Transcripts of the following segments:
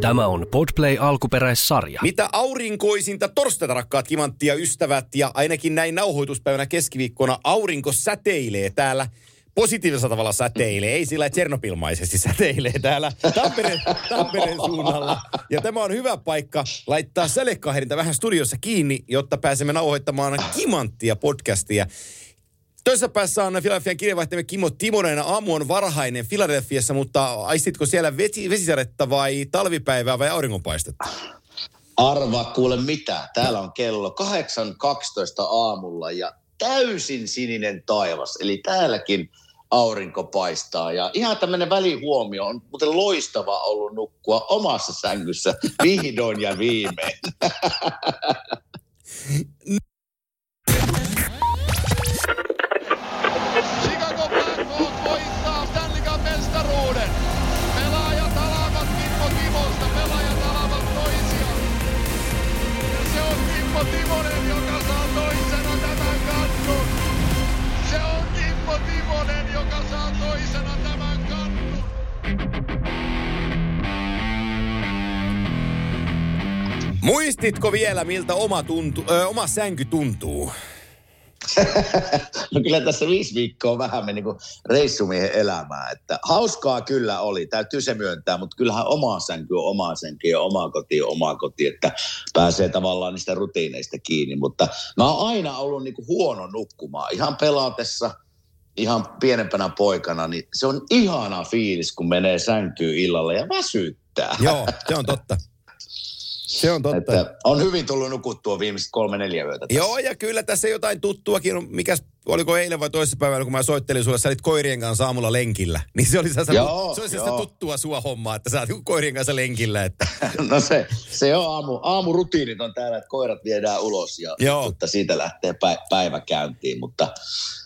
Tämä on Podplay alkuperäissarja. Mitä aurinkoisinta torstaita, rakkaat kimanttia ystävät, ja ainakin näin nauhoituspäivänä keskiviikkona aurinko säteilee täällä positiivisella tavalla säteilee, ei sillä Tsernopilmaisesti säteilee täällä Tampereen, Tampereen suunnalla. Ja tämä on hyvä paikka laittaa sälekaherinta vähän studiossa kiinni, jotta pääsemme nauhoittamaan kimanttia podcastia. Toisessa päässä on Filadelfian kirjeenvaihtajamme Kimmo Timonen. Aamu on varhainen Filadelfiassa, mutta aistitko siellä vesi, vesisadetta vai talvipäivää vai auringonpaistetta? Arva kuule mitä. Täällä on kello 8.12 aamulla ja täysin sininen taivas. Eli täälläkin aurinko paistaa. Ja ihan tämmöinen välihuomio on muuten loistava ollut nukkua omassa sängyssä vihdoin ja viimein. Muistitko vielä, miltä oma, tuntu, ö, oma sänky tuntuu? No kyllä tässä viisi viikkoa vähän meni kuin reissumiehen elämää. Että hauskaa kyllä oli, täytyy se myöntää, mutta kyllähän oma sänky on oma sänky ja oma koti on oma koti, että pääsee tavallaan niistä rutiineista kiinni. Mutta mä oon aina ollut niin kuin huono nukkumaan, ihan pelaatessa, ihan pienempänä poikana, niin se on ihana fiilis, kun menee sänkyyn illalla ja väsyttää. Joo, se on totta. Se on totta. Että on hyvin tullut nukuttua viimeiset kolme neljä yötä. tässä. Joo, ja kyllä tässä jotain tuttuakin on. Mikäs, oliko eilen vai toisessa päivänä, kun mä soittelin sulle, sä olit koirien kanssa aamulla lenkillä. Niin se oli sellaista, Joo, se oli sellaista joo. tuttua sua hommaa, että sä oot niinku koirien kanssa lenkillä. Että. No se, se on aamu, aamurutiinit on täällä, että koirat viedään ulos ja Joo. Mutta siitä lähtee pä, päivä käyntiin. Mutta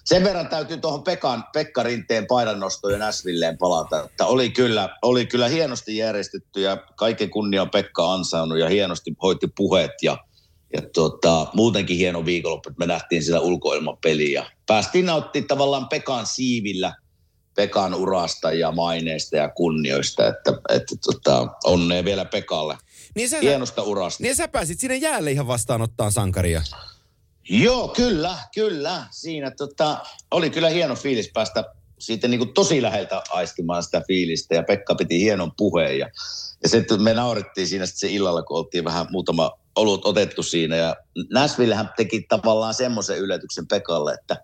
sen verran täytyy tuohon Pekan, Pekka Rinteen painannostoon ja Näsvilleen palata. Että oli, kyllä, oli kyllä hienosti järjestetty ja kaiken kunnia on Pekka ansainnut ja hienosti hoiti puheet ja ja tota, muutenkin hieno viikonloppu, että me nähtiin sitä ulkoilmapeliä. ja Päästiin nauttimaan tavallaan Pekan siivillä Pekan urasta ja maineesta ja kunnioista, että, että tota, onnea vielä Pekalle Niin sä, hienosta urasta. niin sä pääsit sinne jäälle ihan vastaanottaa sankaria. Joo, kyllä, kyllä. Siinä tota, oli kyllä hieno fiilis päästä siitä niin kuin tosi läheltä aistimaan sitä fiilistä ja Pekka piti hienon puheen ja, ja sitten me naurettiin siinä sitten se illalla, kun oltiin vähän muutama olut otettu siinä ja Näsvillehän teki tavallaan semmoisen yllätyksen Pekalle, että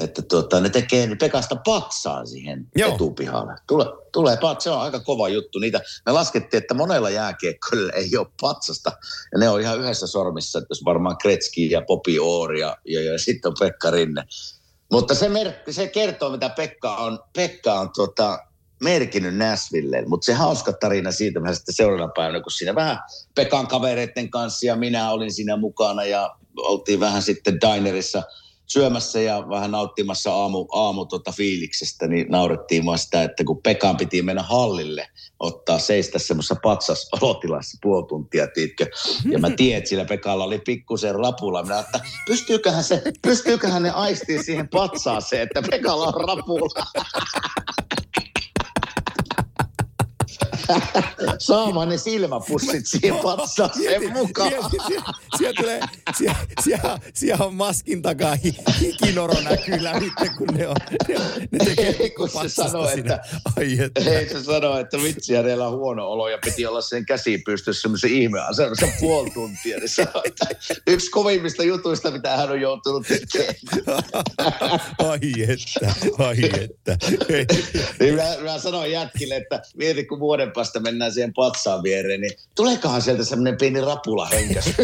että tuota, ne tekee niin Pekasta patsaa siihen Joo. Etupihalle. Tule, tulee pat, se on aika kova juttu. Niitä, me laskettiin, että monella jääkiekkoilla ei ole patsasta. Ja ne on ihan yhdessä sormissa, että jos varmaan Kretski ja Popi Oori ja, ja, ja sitten on Pekka Rinne. Mutta se, mer- se kertoo, mitä Pekka on, Pekka on tota, merkinnyt Näsvilleen. Mutta se hauska tarina siitä, mä sitten seuraavana päivänä, kun siinä vähän Pekan kavereiden kanssa ja minä olin siinä mukana ja oltiin vähän sitten dinerissa syömässä ja vähän nauttimassa aamu, aamu tota fiiliksestä, niin naurettiin vaan sitä, että kun Pekan piti mennä hallille ottaa seistä semmoisessa patsas olotilassa puoli tuntia, tiitkö? Ja mä tiedän, että sillä Pekalla oli pikkusen rapula. Minä että pystyyköhän, se, pystyyköhän ne aistii siihen patsaaseen, että Pekalla on rapula. Saamaan ne silmäpussit siihen patsaaseen mukaan. Siellä, siellä, tulee, siellä, siellä, siellä on maskin takaa hi, hikinoro näkyy lävitte, kun ne, on, ne, ne tekee Ei, kun se sanoo, että- Ai että. Ei se sano, että vitsi hänellä on huono olo ja piti olla sen käsi pystyssä semmoisen ihmeasennossa puoli tuntia. Niin yksi kovimmista jutuista, mitä hän on joutunut tekemään. Ai että, ai että. Niin mä, mä sanoin jätkille, että mieti kun vuoden päästä mennään siihen patsaan viereen, niin tuleekohan sieltä semmoinen pieni rapula henkäs.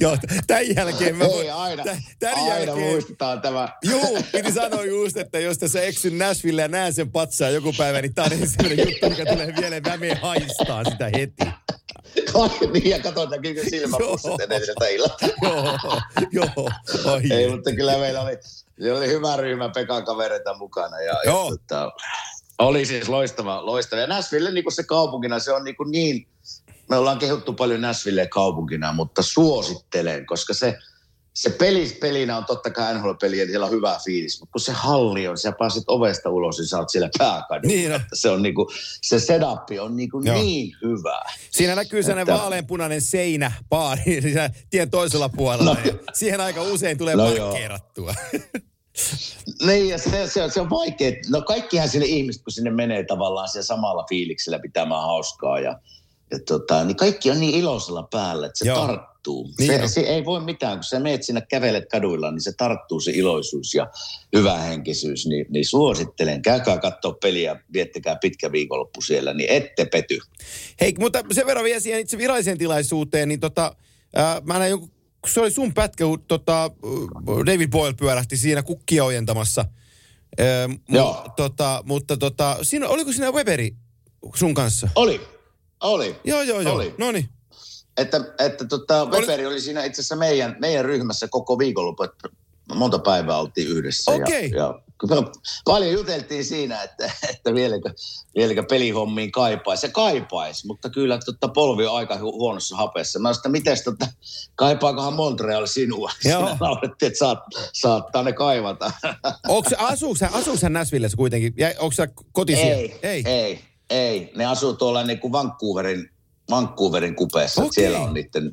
Joo, tämän jälkeen mä Ei aina, tä- Tämän aina jälkeen, muistetaan tämä. Juu, piti sanoa just, että jos tässä eksyn Nashville ja näen sen patsaa joku päivä, niin tämä on ensimmäinen juttu, mikä tulee mieleen. Mä menen haistaa sitä heti. niin, ja katsotaan kyllä silmäpussit sitä iltaa. Joo, joo. Ei, mutta kyllä meillä oli, siellä oli hyvä ryhmä Pekan kavereita mukana. Ja, ja Joo. tota, oli siis loistava, loistava. Ja Nashville niin kuin se kaupunkina, se on niin, kuin niin me ollaan kehuttu paljon Nashville kaupunkina, mutta suosittelen, koska se, se peli, pelinä on totta kai NHL-peli, ja siellä on hyvä fiilis, mutta kun se halli on, sä pääset ovesta ulos, niin sä oot siellä pääkadulla. Niin on. Se on niinku, se setup on niinku Joo. niin hyvä. Siinä näkyy sellainen Että- vaaleanpunainen seinä baari tien toisella puolella. No. ja siihen aika usein tulee No joo. Niin, ja se, se, se on vaikea. No kaikkihan sinne ihmiset, kun sinne menee tavallaan siellä samalla fiiliksellä pitämään hauskaa ja, ja tota, niin kaikki on niin iloisella päällä, että se Joo. Tarttuu. Niin se, se, ei voi mitään, kun sä meet sinne kävelet kaduilla, niin se tarttuu se iloisuus ja hyvähenkisyys. Niin, niin suosittelen, käykää katsoa peliä, viettäkää pitkä viikonloppu siellä, niin ette pety. Hei, mutta sen verran vielä siihen itse viralliseen tilaisuuteen, niin tota, ää, mä näin joku, se oli sun pätkä, kun tota, David Boyle pyörähti siinä kukkia ojentamassa. Mu- Joo. Tota, mutta tota, siinä, oliko siinä Weberi sun kanssa? Oli, oli. Joo, joo, joo. Oli. No niin. Että, että tota, Weberi oli siinä itse asiassa meidän, meidän ryhmässä koko viikonloppu, että monta päivää oltiin yhdessä. Okei. Ja, ja kyllä paljon juteltiin siinä, että, että vieläkö, vieläkö pelihommiin kaipaisi. Se kaipaisi, mutta kyllä tota, polvi on aika hu- huonossa hapessa. Mä sanoin, että mites tota, kaipaakohan Montreal sinua? Joo. Siinä laulettiin, että saat, saattaa ne kaivata. Asuuko hän, hän Näsvillessä kuitenkin? Onko se koti siellä? ei, ei. ei, ei. Ne asuu tuolla niin kuin Vancouverin, Vancouverin kupeessa. Okay. Siellä on niiden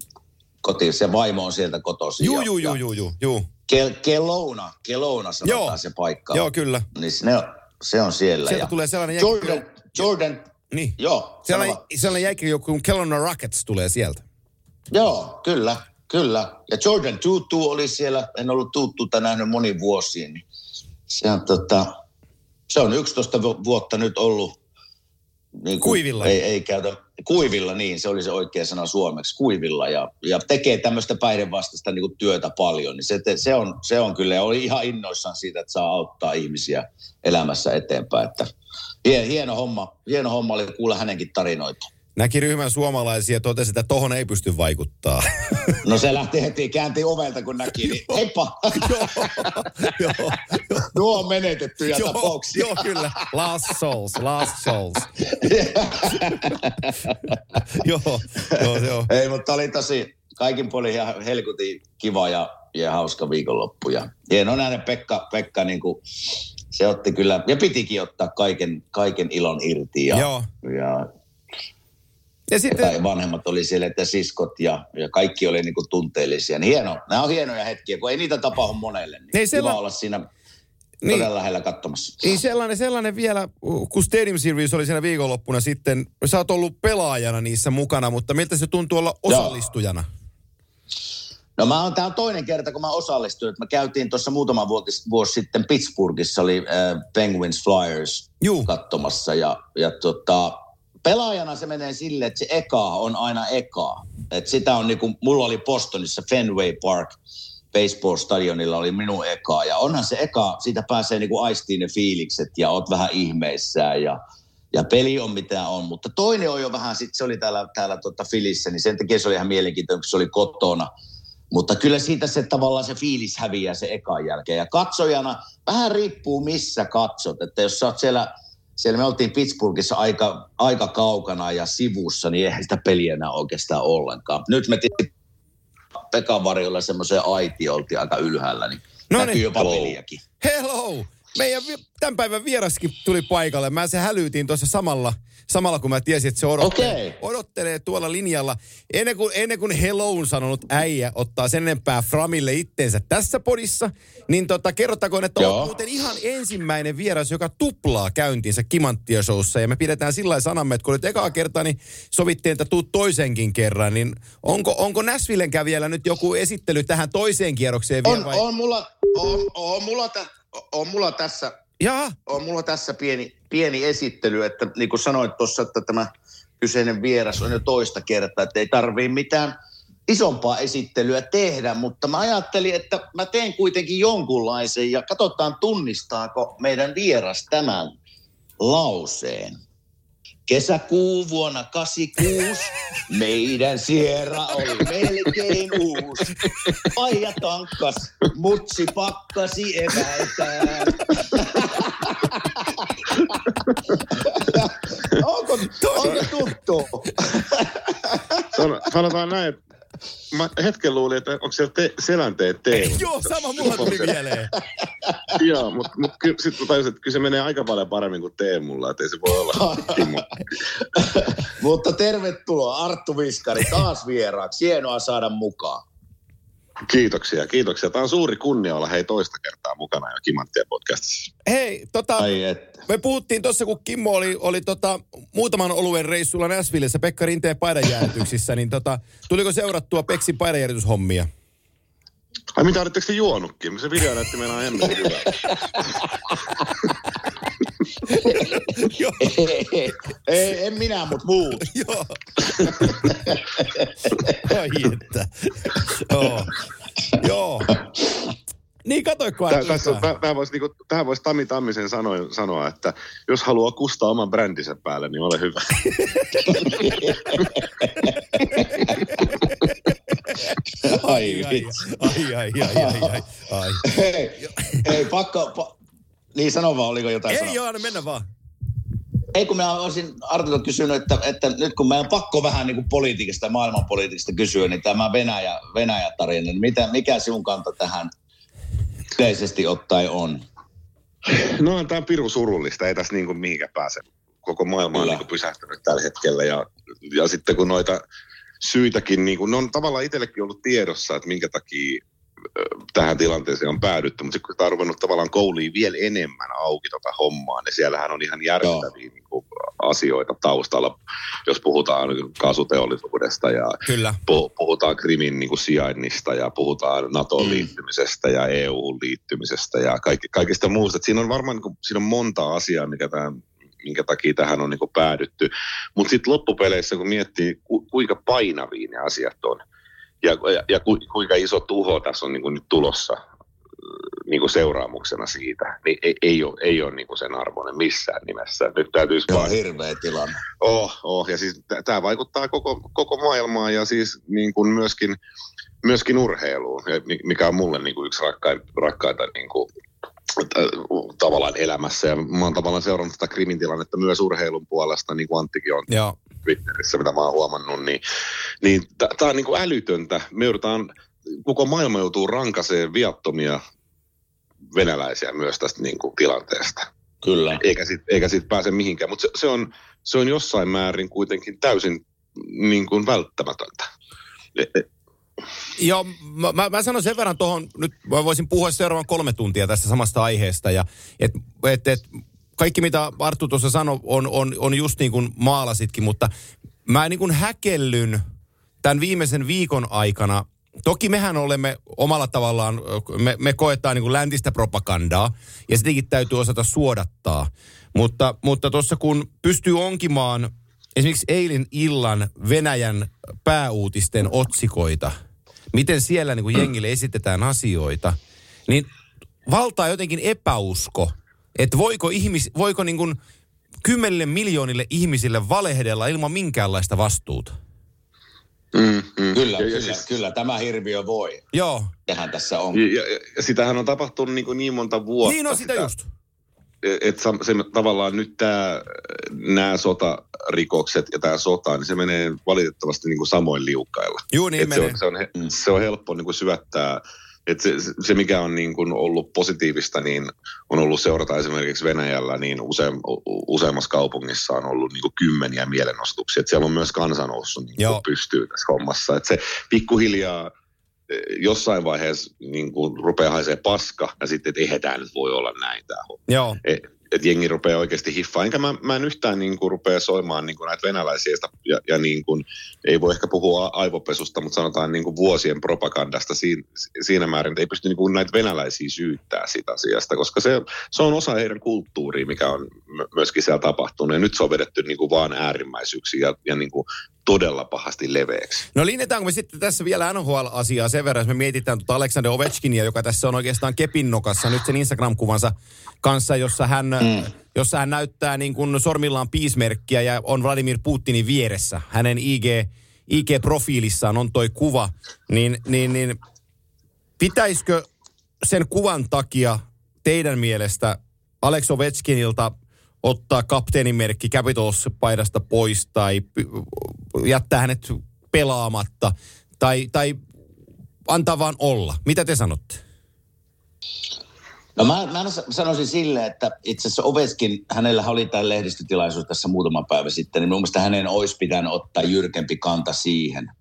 koti. Se vaimo on sieltä kotoisin. Juu, ja- juu, juu, juu. Kel, Kelowna, Kelowna sanotaan Joo. se paikka. Joo, kyllä. Niin se, ne on, se on siellä. Sieltä ja tulee sellainen Jordan, jäkki- Jordan, Niin. joo. Sellainen, sano sellainen jäikki joku kuin Kelowna Rockets tulee sieltä. Joo, kyllä, kyllä. Ja Jordan Tutu oli siellä, en ollut Tututa nähnyt moni vuosiin. Niin se on, tota, se on 11 vu- vuotta nyt ollut. Niin kuin- Kuivilla. Ei, ei käytä, kuivilla, niin se oli se oikea sana suomeksi, kuivilla. Ja, ja tekee tämmöistä päihdevastaista niin kuin työtä paljon. Niin se, se, on, se on kyllä, oli ihan innoissaan siitä, että saa auttaa ihmisiä elämässä eteenpäin. Että hien- hieno homma, hieno homma oli kuulla hänenkin tarinoita. Näki ryhmän suomalaisia ja totesi, että tohon ei pysty vaikuttaa. No se lähti heti, käänti ovelta kun näki, niin heippa, joo, joo, joo, nuo on menetettyjä joo, tapauksia. joo, kyllä. Last souls, last souls. joo, joo, joo. Ei, mutta oli tosi, kaikin puolin ihan helkutin kiva ja, ja hauska viikonloppu. Ja hieno nähdä Pekka, Pekka niin kuin, se otti kyllä, ja pitikin ottaa kaiken, kaiken ilon irti. Ja, Joo. ja Ja sitten, tai vanhemmat oli siellä, että siskot ja, ja kaikki oli niin kuin tunteellisia. Niin hieno, nämä on hienoja hetkiä, kun ei niitä tapahdu monelle. Niin Ei kiva sella- olla siinä Niin. todella lähellä katsomassa. niin sellainen, sellainen vielä, kun Stadium Series oli siinä viikonloppuna sitten, sä oot ollut pelaajana niissä mukana, mutta miltä se tuntuu olla osallistujana? No mä oon, tää on toinen kerta, kun mä osallistuin. että Me käytiin tuossa muutama vuosi, vuosi sitten Pittsburghissa, oli äh, Penguins Flyers Juu. katsomassa. Ja, ja tota, pelaajana se menee silleen, että se eka on aina eka. Et sitä on niinku, mulla oli Bostonissa Fenway Park baseball-stadionilla oli minun eka. Ja onhan se eka, siitä pääsee niinku aistiin ne fiilikset ja oot vähän ihmeissään ja ja peli on mitä on, mutta toinen on jo vähän, sit se oli täällä, täällä tota Filissä, niin sen takia se oli ihan mielenkiintoinen, kun se oli kotona. Mutta kyllä siitä se tavallaan se fiilis häviää se ekan jälkeen. Ja katsojana, vähän riippuu missä katsot, että jos sä oot siellä, siellä me oltiin Pittsburghissa aika, aika kaukana ja sivussa, niin eihän sitä peliä enää oikeastaan ollenkaan. Nyt me tietysti Pekan varjolla semmoiseen aitio oltiin aika ylhäällä, niin No no niin. näkyy jopa Hello. peliäkin. Hello! Meidän tämän päivän vieraskin tuli paikalle. Mä se hälytin tuossa samalla, samalla kun mä tiesin, että se odottelee, Okei. odottelee tuolla linjalla. Ennen kuin, ennen kuin helloun sanonut äijä ottaa sen enempää Framille itteensä tässä podissa, niin tota, kerrottakoon, että Joo. on muuten ihan ensimmäinen vieras, joka tuplaa käyntinsä Kimanttia showssa. Ja me pidetään sillä sanamme, että kun nyt ekaa kertaa, niin sovittiin, että tuu toisenkin kerran. Niin onko, onko Näsvillen kävijällä nyt joku esittely tähän toiseen kierrokseen vielä On, vai? on, mulla, on, on, mulla, tä, on mulla tässä Jaa, on mulla tässä pieni, pieni esittely, että niin kuin sanoit tuossa, että tämä kyseinen vieras on jo toista kertaa, että ei tarvii mitään isompaa esittelyä tehdä, mutta mä ajattelin, että mä teen kuitenkin jonkunlaisen ja katsotaan tunnistaako meidän vieras tämän lauseen. Kesäkuu vuonna 86, meidän Sierra oli melkein uusi. Paija tankkas, mutsi pakkasi eväitä. onko, onko tuttu? San- Sanotaan näin, että mä hetken luulin, että onko siellä te, selänteet Teemu. Joo, sama mulla tuli mieleen. Joo, mutta mut, mut sitten tajusin, että kyllä se menee aika paljon paremmin kuin Teemulla, että ei se voi olla. Mutta tervetuloa Arttu Viskari taas vieraaksi. Hienoa saada mukaan. Kiitoksia, kiitoksia. Tämä on suuri kunnia olla hei toista kertaa mukana jo Kimanttien podcastissa. Hei, tota, Ai että. Me puhuttiin tuossa, kun Kimmo oli, oli tota, muutaman oluen reissulla Näsvillessä Pekka Rinteen paidanjäädytyksissä, niin tota, tuliko seurattua Peksin paidanjäädytyshommia? Ai mitä olitteko te juonutkin? Se video näytti meidän hemmetin hyvä. Joo, ei, ei, en minä, mutta muut. joo. Ai että. Joo. Joo. Niin, katoiko tää voisi, niinku, tähän voisi Tami Tammisen sanoa, sanoa, että jos haluaa kustaa oman brändinsä päälle, niin ole hyvä. Ai ai, vitsi. ai, ai, ai, ai, ai, ai. Hei, ei pakko, pa, niin sano vaan, oliko jotain Ei sanoa? joo, anna mennä vaan. Ei kun mä olisin Artilta kysynyt, että, että nyt kun meidän on pakko vähän niin kuin politiikasta maailmanpolitiikasta kysyä, niin tämä Venäjä, Venäjä-tarina, niin mitä, mikä sinun kanta tähän yleisesti ottaen on? No on tämä piru surullista, ei tässä niinku mihinkään pääse. Koko maailma on Kyllä. niinku pysähtynyt tällä hetkellä ja, ja sitten kun noita syitäkin, niinku, ne on tavallaan itsellekin ollut tiedossa, että minkä takia tähän tilanteeseen on päädytty, mutta sitten kun tämä on ruvennut tavallaan kouliin vielä enemmän auki tota hommaa, niin siellähän on ihan järkyttäviä niinku, asioita taustalla, jos puhutaan kaasuteollisuudesta ja Kyllä. pu- puhutaan Krimin niin kuin sijainnista ja puhutaan NATOon Mm. liittymisestä ja EU:hun liittymisestä ja kaikki, kaikista muusta. Et siinä on varmaan niin kuin, siinä on monta asiaa, mikä tämän, minkä takia tähän on niin kuin päädytty. Mutta sitten loppupeleissä, kun miettii, ku, kuinka painavia ne asiat on ja, ja, ja ku, kuinka iso tuho tässä on niin kuin nyt tulossa niin kuin seuraamuksena siitä, niin ei, ei ole, ei ole niin kuin sen arvoinen missään nimessä. Nyt täytyisi Joo, vaan hirveä tilanne. Oh, oh. ja siis tämä vaikuttaa koko, koko maailmaan ja siis niin kuin myöskin, myöskin urheiluun, mikä on mulle niin kuin yksi rakkain, rakkaita niin kuin, tavallaan elämässä. Ja mä oon tavallaan seurannut tätä krimin tilannetta myös urheilun puolesta, niin kuin Anttikin on Joo. Twitterissä, mitä mä oon huomannut, niin, niin tämä on niin kuin älytöntä. Me joudutaan, koko maailma joutuu rankaseen viattomia venäläisiä myös tästä niin kuin tilanteesta Kyllä. eikä siitä, eikä siitä pääse mihinkään. Mutta se, se, on, se on jossain määrin kuitenkin täysin niin kuin välttämätöntä. E- e- Joo, mä, mä, mä sanon sen verran tuohon, nyt mä voisin puhua seuraavan kolme tuntia tästä samasta aiheesta. Ja et, et, et, kaikki mitä Arttu tuossa sanoi on, on, on just niin kuin maalasitkin, mutta mä niin kuin häkellyn tämän viimeisen viikon aikana. Toki mehän olemme omalla tavallaan, me, me koetaan niin kuin läntistä propagandaa ja sitäkin täytyy osata suodattaa. Mutta mutta tuossa kun pystyy onkimaan esimerkiksi eilen illan Venäjän pääuutisten otsikoita, miten siellä niin kuin jengille esitetään asioita, niin valtaa jotenkin epäusko, että voiko, ihmis, voiko niin kuin kymmenille miljoonille ihmisille valehdella ilman minkäänlaista vastuuta. Mm, mm. Kyllä, ja, ja, kyllä, siis, kyllä. Tämä hirviö voi. Joo, Tähän tässä on. ja, ja, ja sitähän on tapahtunut niin, kuin niin monta vuotta. niin on sitä just. Että se, tavallaan nyt tämä, nämä sotarikokset ja tämä sota, niin se menee valitettavasti niin kuin samoin liukkailla. Juu, niin Et se, menee. on, se, on, he- Mm. se on helppo niin kuin syöttää. Et se, se- mikä on niin kuin ollut positiivista, niin on ollut seurata esimerkiksi Venäjällä, niin use, useammassa kaupungissa on ollut niin kuin kymmeniä mielenostuksia. Et siellä on myös kansa noussut niin kuin pystyy tässä hommassa. Et se pikkuhiljaa eh, jossain vaiheessa niin kuin rupeaa haisee paska, ja sitten, että eihän tämä nyt voi olla näin tämä homma Joo, että jengi rupeaa oikeasti hiffaa. Enkä mä, mä en yhtään niin kuin rupea soimaan niin kuin näitä venäläisiä ja, ja niin kuin, ei voi ehkä puhua aivopesusta, mutta sanotaan niin kuin vuosien propagandasta siinä, siinä määrin, että ei pysty niin kuin näitä venäläisiä syyttää sitä asiasta, koska se, se on osa heidän kulttuuria, mikä on myöskin siellä tapahtunut. Ja nyt se on vedetty niin kuin vaan äärimmäisyyksiin ja, ja niin kuin todella pahasti leveäksi. No linjataanko me sitten tässä vielä NHL-asiaa sen verran, jos me mietitään tuota Alexander Ovechkinia, joka tässä on oikeastaan kepinnokassa nyt sen Instagram-kuvansa kanssa, jossa hän, mm. jossa hän näyttää niin kuin sormillaan piismerkkiä ja on Vladimir Putinin vieressä. Hänen IG, IG-profiilissaan on toi kuva. Niin, niin, niin pitäisikö sen kuvan takia teidän mielestä Alex Ovechkinilta ottaa kapteenimerkki Capitals-paidasta pois tai jättää hänet pelaamatta tai, tai antaa vaan olla? Mitä te sanotte? No mä, mä sanoisin sille, että itse asiassa Oveskin, hänellä oli tämä lehdistötilaisuus tässä muutama päivä sitten, niin mun mielestä hänen olisi pitänyt ottaa jyrkempi kanta siihen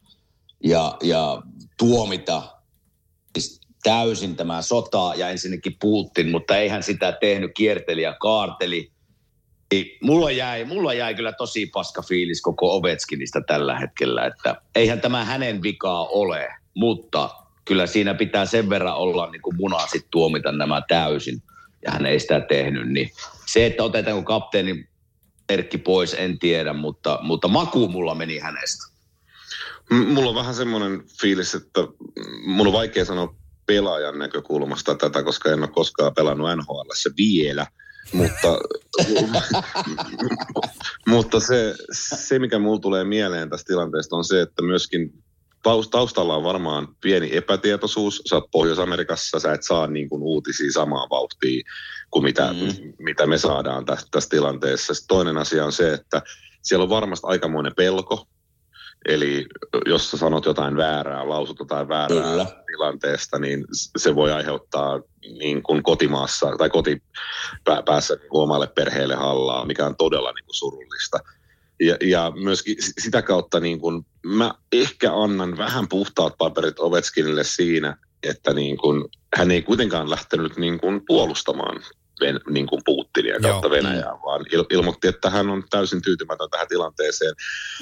ja, ja tuomita siis täysin tämä sota ja ensinnäkin Putin, mutta eihän sitä tehnyt, kierteli ja kaarteli. Mulla jäi, mulla jäi kyllä tosi paska fiilis koko Ovetskinista tällä hetkellä, että eihän tämä hänen vikaa ole, mutta kyllä siinä pitää sen verran olla niin kuin muna sit tuomita nämä täysin, ja hän ei sitä tehnyt. Niin se, että otetaanko kapteeni Erkki pois, en tiedä, mutta, mutta maku mulla meni hänestä. Mulla on vähän semmoinen fiilis, että mun on vaikea sanoa pelaajan näkökulmasta tätä, koska en ole koskaan pelannut NHL vielä. Mutta, mutta se, se, mikä mulla tulee mieleen tästä tilanteesta on se, että myöskin taustalla on varmaan pieni epätietoisuus. Sä oot Pohjois-Amerikassa, sä et saa niin kuin uutisia samaa vauhtia kuin mitä, mm. mitä me saadaan tässä, tässä tilanteessa. Sitten toinen asia on se, että siellä on varmasti aikamoinen pelko. Eli jos sä sanot jotain väärää, lausut jotain väärää Kyllä. tilanteesta, niin se voi aiheuttaa niin kuin kotimaassa tai kotipäässä niin omalle perheelle hallaa, mikä on todella niin kuin surullista. Ja, ja myöskin sitä kautta niin kuin, mä ehkä annan vähän puhtaat paperit Ovetskinille siinä, että niin kuin, hän ei kuitenkaan lähtenyt niin kuin puolustamaan Ven, niin kuin Putinia kautta Joo. Venäjää, vaan il, ilmoitti, että hän on täysin tyytymätön tähän tilanteeseen.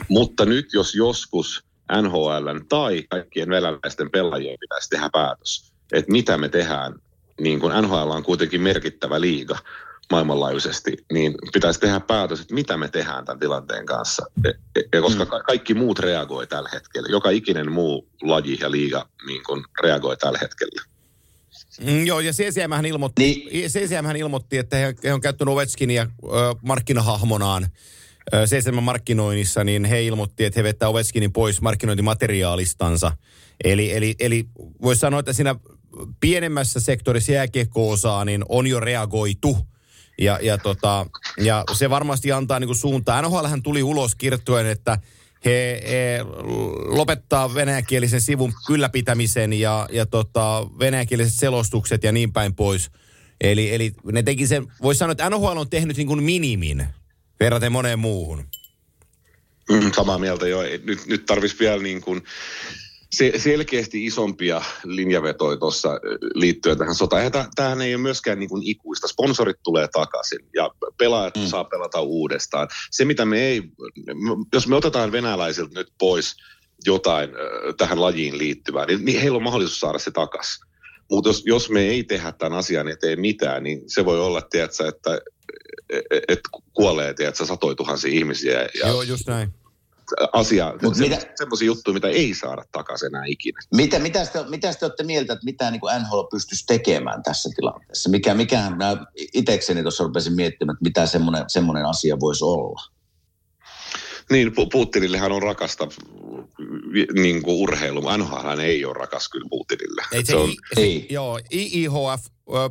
Mutta nyt jos joskus NHL tai kaikkien venäläisten pelaajien pitäisi tehdä päätös, että mitä me tehdään, niin kuin NHL on kuitenkin merkittävä liiga, maailmanlaajuisesti, niin pitäisi tehdä päätös, että mitä me tehdään tämän tilanteen kanssa. Ja e, e, koska mm. kaikki muut reagoi tällä hetkellä, joka ikinen muu laji ja liiga niin kuin reagoi tällä hetkellä. Mm, joo, ja CCM ilmoitti, niin. CCM ilmoitti, että he, he on käyttänyt Ovechkinia äh, markkinahahmonaan CCM markkinoinnissa, niin he ilmoitti, että he vettää Ovechkinin pois markkinointimateriaalistansa. Eli, eli, eli voisi sanoa, että siinä pienemmässä sektorissa jääkiekko niin on jo reagoitu – ja, ja, tota, ja se varmasti antaa niin kuin suuntaa. NHL tuli ulos kirjoittuen, että he, he lopettaa venäjänkielisen sivun ylläpitämisen ja, ja tota, venäjänkieliset selostukset ja niin päin pois. Eli, eli ne teki sen, voisi sanoa, että NHL on tehnyt niin kuin minimin verraten moneen muuhun. Mm, samaa mieltä jo. Nyt, nyt tarvitsisi vielä niin kuin se, selkeästi isompia linjavetoja tuossa liittyen tähän sotaan. Tämähän ei ole myöskään niin kuin ikuista. Sponsorit tulee takaisin ja pelaajat mm. saa pelata uudestaan. Se, mitä me ei, jos me otetaan venäläisiltä nyt pois jotain tähän lajiin liittyvää, niin, niin heillä on mahdollisuus saada se takaisin. Mutta jos, jos me ei tehdä tämän asian eteen mitään, niin se voi olla, tiedätkö, että et, et kuolee tiedätkö, satoi tuhansia ihmisiä. Ja, Joo, just näin asia, Mut se, mitä, semmoisia juttuja, mitä ei saada takaisin enää ikinä. Mitä, mitä, te, mitä te olette mieltä, että mitä niin kuin NHL pystyisi tekemään tässä tilanteessa? Mikä, mikä mä itsekseni tuossa rupesin miettimään, että mitä semmoinen, semmoinen asia voisi olla? Niin, Putinillehän on rakasta niin kuin urheilu. NHL ei ole rakas kyllä Putinille. Ei, se, se on, se, ei. Joo, IIHF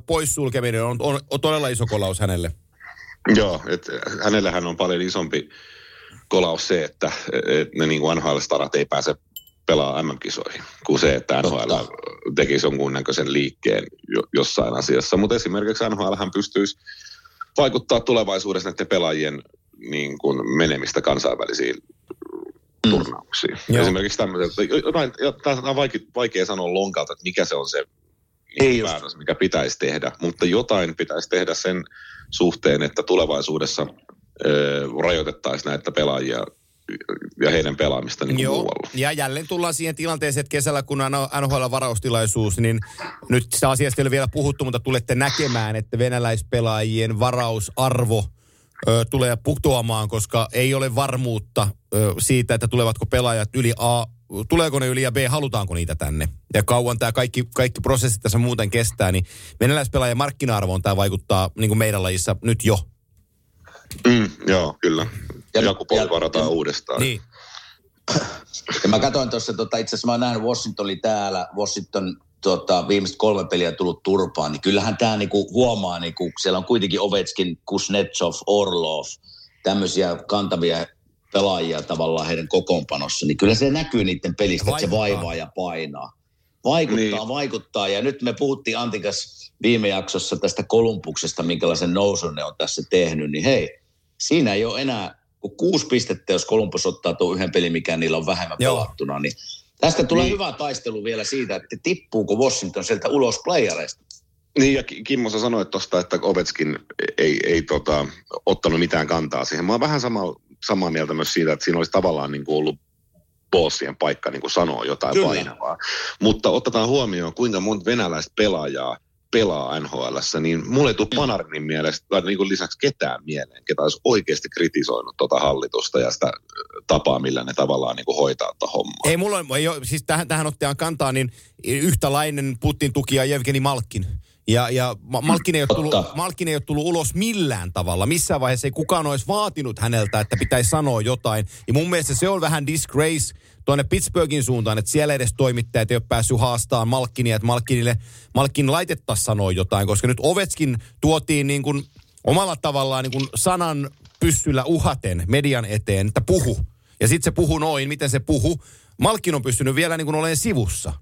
poissulkeminen on, on, on todella iso kolaus hänelle. Joo, että hänellähän on paljon isompi kolaus se, että, ne niin NHL-starat ei pääse pelaa MM-kisoihin, kuin se, että NHL tekisi näköisen liikkeen jossain asiassa. Mutta esimerkiksi NHL pystyisi vaikuttaa tulevaisuudessa näiden pelaajien niin kuin menemistä kansainvälisiin mm. turnauksiin. Joo. Esimerkiksi tämmöiset, jotain, tämä on vaikea, vaikea sanoa lonkalta, että mikä se on se ei päätös, mikä pitäisi tehdä, mutta jotain pitäisi tehdä sen suhteen, että tulevaisuudessa rajoitettaisiin näitä pelaajia ja heidän pelaamista niin Joo. muualla. Ja jälleen tullaan siihen tilanteeseen, että kesällä kun on NHL-varaustilaisuus, niin nyt sitä asiasta ei ole vielä puhuttu, mutta tulette näkemään, että venäläispelaajien varausarvo ö, tulee putoamaan, koska ei ole varmuutta ö, siitä, että tulevatko pelaajat yli A, tuleeko ne yli ja B, halutaanko niitä tänne. Ja kauan tämä kaikki, kaikki prosessit tässä muuten kestää, niin venäläispelaajien markkina-arvoon tämä vaikuttaa niin kuin meidän lajissa nyt jo Mm, joo, kyllä. Ja, Jakub varataan uudestaan. Niin. Ja mä katsoin tuossa, tota, itse asiassa mä oon nähnyt Washington oli täällä, Washington tota, viimeiset kolme peliä tullut turpaan, niin kyllähän tämä niinku huomaa, niinku, siellä on kuitenkin Ovechkin, Kuznetsov, Orlov, tämmöisiä kantavia pelaajia tavallaan heidän kokoonpanossa, niin kyllä se näkyy niiden pelistä, että se vaivaa ja painaa. Vaikuttaa, Niin. vaikuttaa. Ja nyt me puhuttiin Antikas viime jaksossa tästä Kolumbuksesta, minkälaisen nousun ne on tässä tehnyt, niin hei, siinä ei ole enää kuin kuusi pistettä, jos Kolumbus ottaa tuon yhden pelin, mikä niillä on vähemmän Joo. pelattuna, niin tästä tulee Niin. hyvä taistelu vielä siitä, että tippuuko Washington sieltä ulos playareista. Niin ja Ki- Kimmo, sä sanoit tuosta, että Ovetskin ei, ei tota, ottanut mitään kantaa siihen. Mä oon vähän sama, samaa mieltä myös siitä, että siinä olisi tavallaan niin kuin ollut bossien paikka niin kuin sanoa jotain Kyllä. painavaa. Mutta otetaan huomioon, kuinka monta venäläistä pelaajaa pelaa nhl niin mulle ei tule Panarinin mielestä tai niin kuin lisäksi ketään mieleen, ketä olisi oikeasti kritisoinut tuota hallitusta ja sitä tapaa, millä ne tavallaan niin kuin hoitaa tuota hommaa. Ei mulla on, ei ole, siis tähän, tähän ottajan kantaa, niin yhtälainen Putin tukija Jevgeni Malkin. Ja, ja Ma- Malkin, ei ole tullut. Malkin ei ole tullut ulos millään tavalla. Missään vaiheessa ei kukaan olisi vaatinut häneltä, että pitäisi sanoa jotain. Ja mun mielestä se on vähän disgrace tuonne Pittsburghin suuntaan, että siellä edes toimittajat ei ole päässyt haastamaan Malkinia, että Malkinille, Malkin laitettaisiin sanoa jotain, koska nyt Ovetskin tuotiin niin kuin omalla tavallaan niin kuin sanan pyssyllä uhaten median eteen, että puhu. Ja sitten se puhu noin, miten se puhu. Malkin on pystynyt vielä niin kuin olemaan sivussa.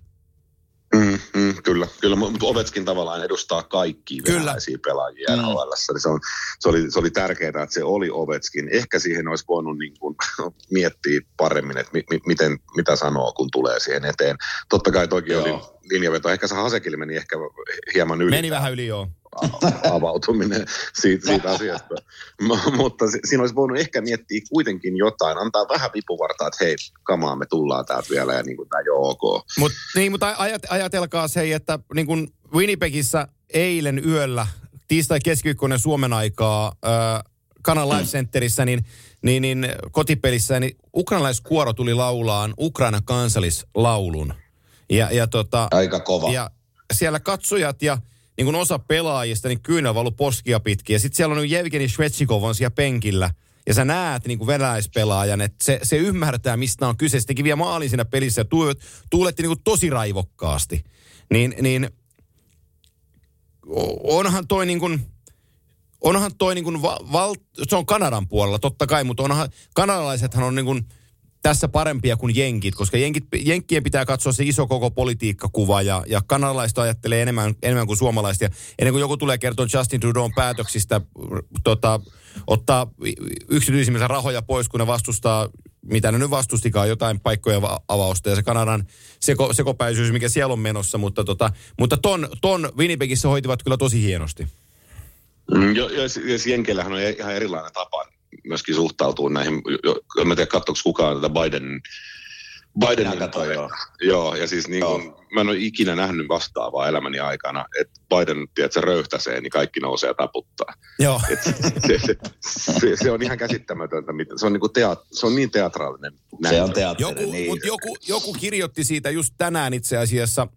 Mm, kyllä, kyllä, mutta Ovetskin tavallaan edustaa kaikkia Kyllä. venäläisiä pelaajia Mm. NHL. Se, on, se, oli, se oli tärkeää, että se oli Ovetskin. Ehkä siihen olisi voinut niin kuin, miettiä paremmin, että mi, mi, miten, mitä sanoo, kun tulee siihen eteen. Totta kai toki Joo. oli linjaveto. Ehkä se Hasekille meni ehkä hieman yli Meni vähän yli joo. Avautuminen siitä, siitä asiasta. M- mutta si- siinä olisi voinut ehkä miettiä kuitenkin jotain, antaa vähän vipuvartaa, että hei, kamaa, me tullaan täältä vielä ja niin kuin, tämä ole ok. Mut, niin, mutta ajat, ajatelkaa se, että niin kuin Winnipegissä eilen yöllä, tiistai-keskiviikkoinen Suomen aikaa, äh, Kanan Live Centerissä, niin, niin, niin kotipelissä, niin ukrainalaiskuoro tuli laulaan Ukraina kansallislaulun. Ja, ja, tota, Aika kova. ja siellä katsojat ja niin kuin osa pelaajista, niin kyynä valu poskia pitkin. Ja sitten siellä on Jevgeni Shvetsikov on siellä penkillä. Ja sä näet niin kuin venäläispelaajan, että se, se ymmärtää, mistä on kyse. Se teki vielä maalin siinä pelissä ja tuulet, tuuletti niin kuin tosi raivokkaasti. Niin, niin onhan toi niin kuin, onhan toi niin kuin, val, se on Kanadan puolella totta kai, mutta onhan, kanadalaisethan on niin kuin, tässä parempia kuin jenkit, koska jenkit, jenkkien pitää katsoa se iso koko politiikkakuva ja, ja kanadalaiset ajattelee enemmän, enemmän kuin suomalaiset. Ja ennen kuin joku tulee kertoa Justin Trudeau'n päätöksistä tota, ottaa y- yksityisimmiltä rahoja pois, kun ne vastustaa, mitä ne nyt vastustikaan, jotain paikkoja va- avausta ja se Kanadan seko, sekopäisyys, mikä siellä on menossa. Mutta, tota, mutta ton, ton Winnipegissä hoitivat kyllä tosi hienosti. Mm, jo, jo, ja Jenkeillähän on ihan erilainen tapa myöskin suhtautuu näihin. Jo, en mä tiedä, katsoiko kukaan tätä Biden, Bidenin Minä katsoin, joo. Joo, ja siis niin kuin, mä en ole ikinä nähnyt vastaavaa elämäni aikana, että Biden, tiedät, se röyhtäsee, niin kaikki nousee ja taputtaa. Joo. Et se, se, se, se, on ihan käsittämätöntä. mitä- Se on, niin kuin teat, se on niin teatraalinen. Se näytelmä. on teatteri, Joku, niin. mut joku, joku kirjoitti siitä just tänään itse asiassa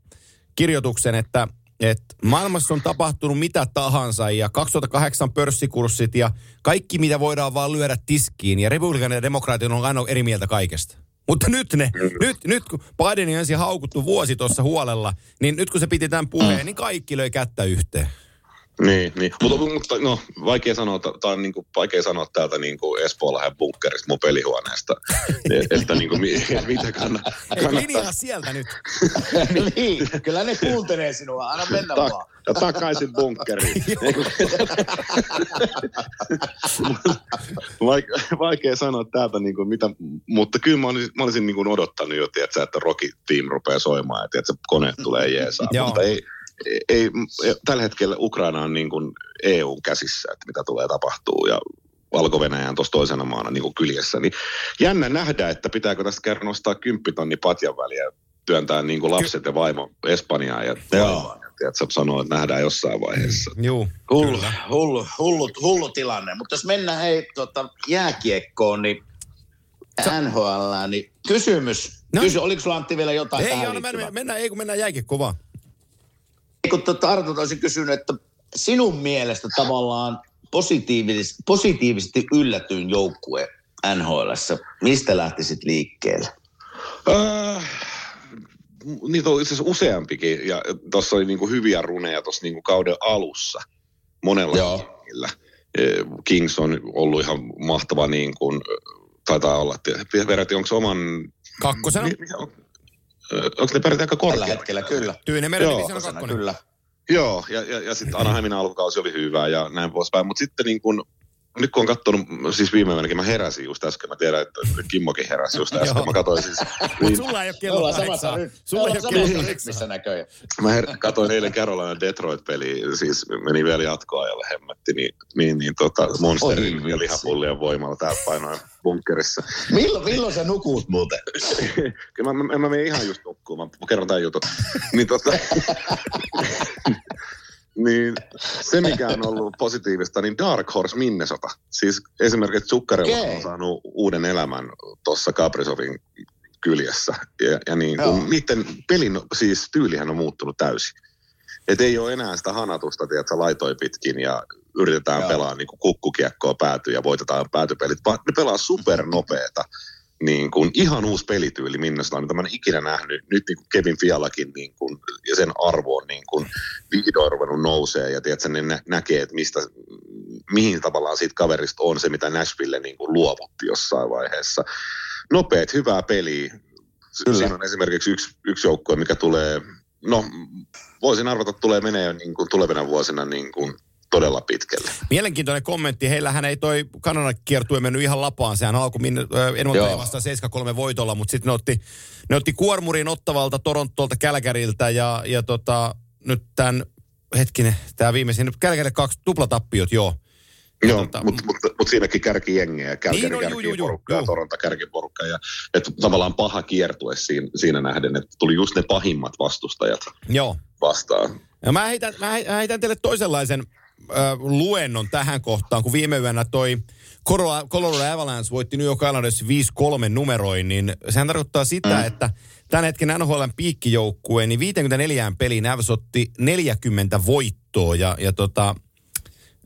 kirjoituksen, että, että maailmassa on tapahtunut mitä tahansa ja 2008 pörssikurssit ja kaikki mitä voidaan vaan lyödä tiskiin ja republikaanit ja demokraatit on aina eri mieltä kaikesta. Mutta nyt ne, nyt, nyt kun Bidenin on ensin haukuttu vuosi tuossa huolella, niin nyt kun se piti tämän puheen, niin kaikki löi kättä yhteen. Niin, niin. Mutta, mutta no, vaikea sanoa, tai on niin kuin, vaikea sanoa täältä niin kuin Espoolahen bunkkerista mun pelihuoneesta, että, että niin kuin, mi- mitä kannattaa. linjaa sieltä nyt. niin, kyllä ne kuuntelee sinua, anna mennä Ta- vaan. ja takaisin bunkkeriin. Vaik- vaikea sanoa täältä, niin kuin mitä, mutta kyllä mä olisin, mä olisin niin kuin odottanut jo, tiedätkö, että Rocky Team rupeaa soimaan ja tiedätkö, koneet tulee jeesaa. Mutta ei, ei, tällä hetkellä Ukraina on niin kuin EUn käsissä, että mitä tulee tapahtuu ja valko on tuossa toisena maana niin kuin kyljessä. Niin jännä nähdä, että pitääkö tästä kerran nostaa kymppitonni patjan väliä työntää niin kuin lapset ja vaimo Espanjaan ja Joo. Ja tiedätkö, sanoo, että nähdään jossain vaiheessa. Juu, Hullu, kyllä. hullu, hullu, hullu tilanne. Mutta jos mennään hei tota, jääkiekkoon, niin NHL, niin kysymys. No. Kysy, oliko sulla Antti vielä jotain Ei, tähän Anna, mennään, mennään, ei kun mennään jääkiekkoon vaan. Kun tota Artut olisin kysynyt, että sinun mielestä tavallaan positiivis, positiivisesti yllätyin joukkue NHLssä, mistä lähtisit liikkeelle? Äh, niitä on itse asiassa useampikin, ja tuossa oli niinku hyviä runeja tuossa niinku kauden alussa monella Joo. Eh, Kings on ollut ihan mahtava niin kuin taitaa olla. Peräti onko oman... Mi- mikä on? Ö, Onko ne peräti aika Tällä korkealla? hetkellä kyllä. Tyynemeren Joo. division kakkonen. Kyllä. Joo, ja, ja, ja sitten Anaheimin alkukausi oli hyvä ja näin poispäin. Mutta sitten niin kun, nyt kun on katsonut, siis viime yönäkin mä heräsin just äsken, mä tiedän, että Kimmokin heräsi just äsken. Mä katsoin siis, Mutta niin, sulla ei ole kello kahdeksaa. Sulla ei ole kello kahdeksaa. näköjään. mä her- katsoin eilen Carolina Detroit-peli, siis meni vielä jatkoajalle hemmetti, niin, niin, niin tota, Monsterin ja lihapullien voimalla täällä painoin bunkkerissa. Milloin, milloin sä nukut muuten? Kyllä mä, mä, mä menen ihan just nukkuun, mä kerron tämän jutun. Niin, tota, niin se, mikä on ollut positiivista, niin Dark Horse Minnesota. Siis esimerkiksi Zuccarello Okei. on saanut uuden elämän tuossa Kaprizovin kyljessä. Ja, ja niin Joo. kun, niiden pelin siis tyylihän on muuttunut täysin. Et ei ole enää sitä hanatusta, tiedätkö, laitoi pitkin ja yritetään Joo. pelaa niin kuin kukkukiekkoa päätyy ja voitetaan päätypelit, vaan ne pelaa supernopeeta. Niin kuin ihan uusi pelityyli Minnesota, mitä mä en ikinä nähnyt. Nyt niin kuin Kevin Fialakin niin kuin, ja sen arvo on niin kuin vihdoin ruvennut nousee ja tiedätkö, ne nä- näkee, että mistä, mihin tavallaan siitä kaverista on se, mitä Nashville niin kuin luovutti jossain vaiheessa. Nopeet, hyvää peliä. Kyllä. Siinä on esimerkiksi yksi, yksi joukkue, mikä tulee, no voisin arvata, että tulee menee niin kuin tulevina vuosina niin kuin todella pitkälle. Mielenkiintoinen kommentti. Heillähän ei toi Kanadan kiertue mennyt ihan lapaan. Sehän alkoi minne, Edmonton Joo. vastaan 7-3 voitolla, mutta sitten ne otti, ne otti kuormurin ottavalta Torontolta Kälkäriltä ja, ja tota, nyt tämän hetkinen, tämä viimeisin, Kälkärille kaksi tuplatappiot, joo. Joo, tota- mutta mut, mut siinäkin kärki jengiä ja kärki, Niin, no, kärki juu, porukkaa, juu. Toronto kärki porukkaa. Ja, että tavallaan paha kiertue siinä, siinä nähden, että tuli just ne pahimmat vastustajat Joo. vastaan. Ja mä heitän, mä he- heitän teille toisenlaisen äh, luennon tähän kohtaan, kun viime yönä toi Colorado Avalanche voitti New York Islanders 5-3 numeroin, niin sehän tarkoittaa sitä, mm. että tämän hetken NHLn piikkijoukkue, niin 54 peliin Avs otti 40 voittoa. Ja, ja tota,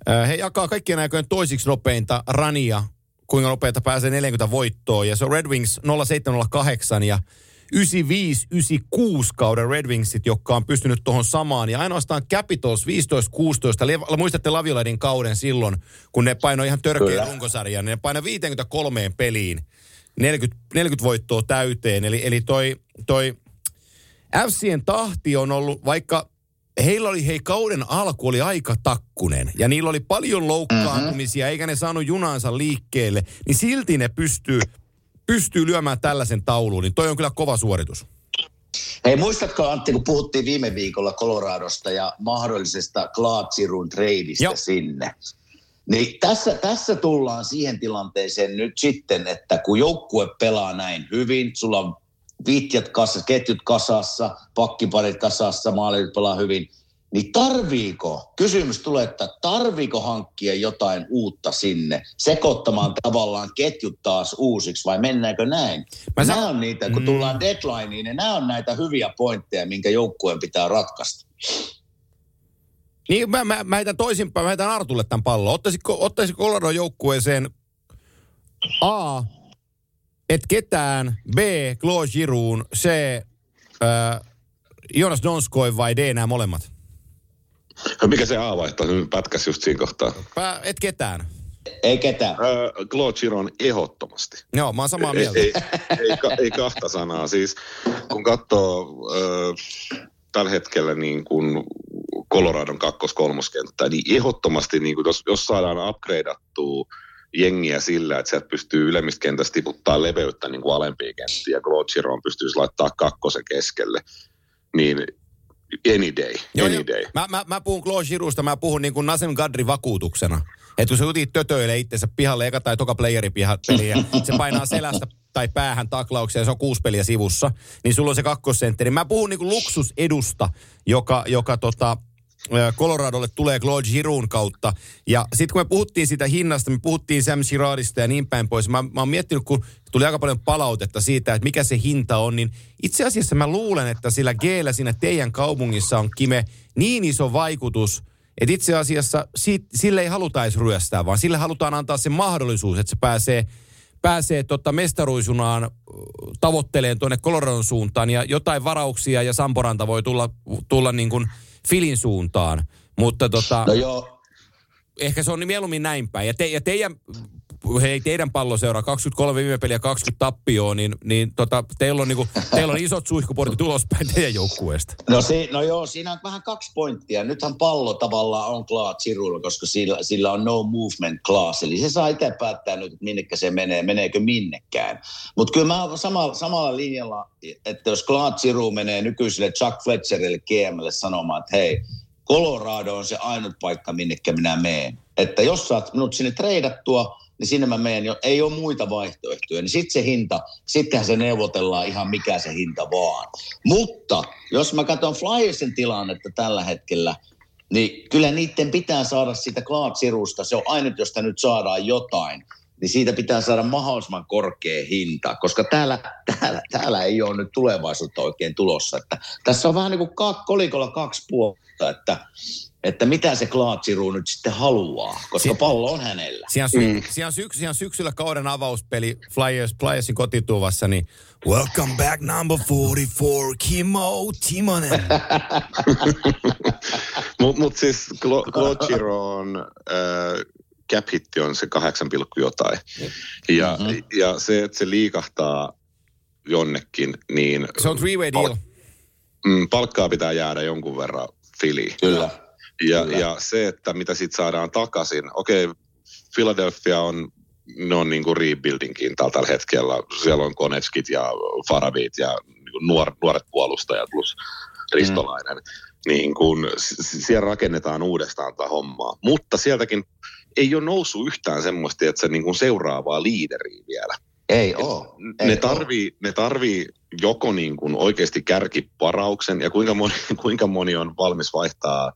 äh, he jakaa kaikkien aikojen toisiksi nopeinta rania, kuinka nopeita pääsee 40 voittoa. Ja se on Red Wings 0708 ja 95-96 kauden Red Wingsit, jotka on pystynyt tuohon samaan. Ja ainoastaan Capitals 15-16, Le- muistatte Lavioledin kauden silloin, kun ne painoi ihan törkeä runkosarjan, niin ne painoi 53 peliin, 40, 40 voittoa täyteen. Eli, eli toi, toi FCn tahti on ollut, vaikka heillä oli, hei kauden alku oli aika takkunen ja niillä oli paljon loukkaantumisia, mm-hmm. eikä ne saanut junaansa liikkeelle, niin silti ne pystyy, pystyy lyömään tällaisen tauluun, niin toi on kyllä kova suoritus. Hei, muistatko Antti, kun puhuttiin viime viikolla Coloradosta ja mahdollisesta Klaatsirun treidistä Joo. sinne? Niin tässä, tässä tullaan siihen tilanteeseen nyt sitten, että kun joukkue pelaa näin hyvin, sulla on viitjat kasassa, ketjut kasassa, pakkiparit kasassa, maalit pelaa hyvin, niin tarviiko, kysymys tulee, että tarviiko hankkia jotain uutta sinne, sekoittamaan tavallaan ketjut taas uusiksi vai mennäänkö näin? Mä nämä sa- on niitä, kun Mm. tullaan deadlineen, niin nämä on näitä hyviä pointteja, minkä joukkueen pitää ratkaista. Niin mä, mä, mä heitän toisinpäin, mä heitän Artulle tämän pallon. Ottaisiko, ottaisiko Colorado joukkueeseen A, et ketään, B, Claude Giroux, C, äh, Jonas Donskoi vai D, nämä molemmat? Mikä se A-vaihto pätkäs just siinä kohtaa? Pää, et ketään. Ei ketään. Öö, Claude Giron ehdottomasti. Joo, mä oon samaa Ei, mieltä. ei, ei, ka, ei kahta sanaa. Siis kun katsoo öö, tällä hetkellä niin kuin Coloradon kakkos-kolmoskenttää, niin ehdottomasti niin kuin jos, jos saadaan upgradeattua jengiä sillä, että sieltä pystyy ylemmistä kentästä tiputtaa leveyttä niin kuin alempiin kenttiin ja Claude Giron pystyisi laittaa kakkosen keskelle, niin any day, any day. Mä, mä, mä puhun Claude Girouxsta, mä puhun niin kuin Nasem Gadri vakuutuksena. Että kun se utit tötöilee itsensä pihalle eka tai toka playeri peliä, se painaa selästä tai päähän taklauksia ja se on kuusi peliä sivussa, niin sulla on se kakkosentteri. Mä puhun niin kuin luksusedusta, joka, joka tota, Coloradolle tulee Claude Giroun kautta. Ja sitten kun me puhuttiin sitä hinnasta, me puhuttiin Sam Girardista ja niin päin pois. Mä, mä oon miettinyt, kun tuli aika paljon palautetta siitä, että mikä se hinta on, niin itse asiassa mä luulen, että sillä g siinä teidän kaupungissa on Kime niin iso vaikutus, että itse asiassa siitä, sille ei haluta edes ryöstää, vaan sille halutaan antaa se mahdollisuus, että se pääsee, pääsee tota mestaruisunaan tavoitteleen tuonne Coloradon suuntaan ja jotain varauksia ja Samporanta voi tulla, tulla niin kuin Filin suuntaan. Mutta tota, No joo, ehkä se on mieluummin näin päin. Ja, te, ja teidän hei teidän palloseura, 23 viime peliä, 20 tappioon, niin, niin tota, teillä, on, niinku, teillä on isot suihkuportit ulospäin teidän joukkueesta. No, si, no joo, siinä on vähän kaksi pointtia. Nythän pallo tavallaan on Klaat Sirulla, koska sillä, sillä on no movement class. Eli se saa itse päättää nyt, että minnekä se menee, meneekö minnekään. Mutta kyllä mä sama, samalla linjalla, että jos Klaat Siru menee nykyiselle Chuck Fletcherille GMlle sanomaan, että hei, Colorado on se ainut paikka, minnekä minä meen. Että jos saat minut sinne treidattua, niin sinne mä menen, jo, ei ole muita vaihtoehtoja. Niin sitten se hinta, sittenhän se neuvotellaan ihan mikä se hinta vaan. Mutta jos mä katson Flyersin tilannetta tällä hetkellä, niin kyllä niiden pitää saada sitä Klaat-sirusta. Se on ainut, josta nyt saadaan jotain niin siitä pitää saada mahdollisimman korkea hinta, koska täällä, täällä, täällä ei ole nyt tulevaisuutta oikein tulossa. Että tässä on vähän niin kuin kolikolla kaksi puolta, että, että mitä se Klaatsiru nyt sitten haluaa, koska si- pallo on hänellä. Siellä, sy- mm. siellä, syks- siellä syksyllä kauden avauspeli Flyers, Flyersin kotituvassa, niin Welcome back number 44, Kimmo Timonen. Mutta mut siis Klaatsiro on... Äh, cap hitti on se 8, jotain. Ja, mm-hmm. ja se, että se liikahtaa jonnekin, niin... Se on three-way deal. mm, palkkaa pitää jäädä jonkun verran filiin. Kyllä. Ja, Kyllä. ja se, että mitä sitten saadaan takaisin. Okei, okay, Philadelphia on, ne on niin kuin rebuildingkin tällä hetkellä. Siellä on Konetskit ja Faravit ja niin nuor, nuoret puolustajat plus Ristolainen. Mm. Niin kun, siellä rakennetaan uudestaan tätä hommaa. Mutta sieltäkin ei ole noussut yhtään semmoista, että se niin kuin seuraavaa liideriä vielä. Ei ole. Ne tarvii, ne tarvii joko niin kuin oikeasti kärkiparauksen ja kuinka moni, kuinka moni on valmis vaihtaa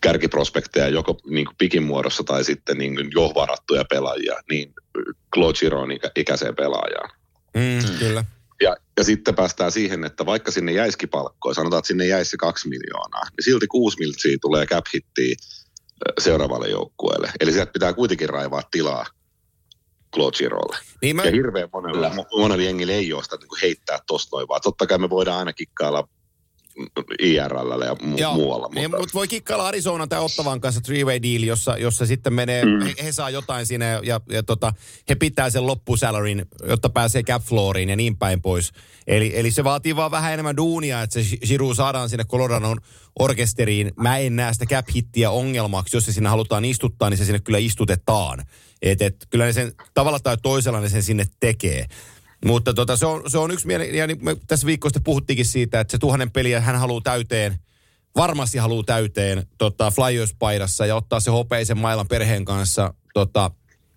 kärkiprospekteja joko niin kuin pikin muodossa tai sitten niin kuin jo varattuja pelaajia, niin Claude Giron ikä, ikäiseen pelaajaan. Mm, kyllä. Ja, ja sitten päästään siihen, että vaikka sinne jäisikin palkkoja, sanotaan, että sinne jäisi kaksi miljoonaa, niin silti kuusi miltsiä tulee cap seuraavalle joukkueelle. Eli sieltä pitää kuitenkin raivaa tilaa Claude Niin mä... Ja hirveän monella, monella jengillä ei ole sitä niin heittää tosta noin, vaan totta kai me voidaan aina kikkailla IRL ja mu- Joo, muualla. Mutta... Niin, mutta voi kikkailla Arizona tai Ottavan kanssa three-way deal, jossa, jossa sitten menee, mm. he, he, saa jotain sinne ja, ja, ja tota, he pitää sen loppusalarin, jotta pääsee cap flooriin ja niin päin pois. Eli, eli se vaatii vaan vähän enemmän duunia, että se Giroux saadaan sinne Coloradon orkesteriin. Mä en näe sitä cap-hittiä ongelmaksi. Jos se sinne halutaan istuttaa, niin se sinne kyllä istutetaan. Et, et, kyllä ne sen tavalla tai toisella ne sen sinne tekee. Mutta tota, se, on, se on yksi mieli, ja niin me tässä viikosta puhuttiinkin siitä, että se tuhannen peliä hän haluaa täyteen, varmasti haluaa täyteen tota, Flyers-paidassa ja ottaa se hopeisen mailan perheen kanssa tota,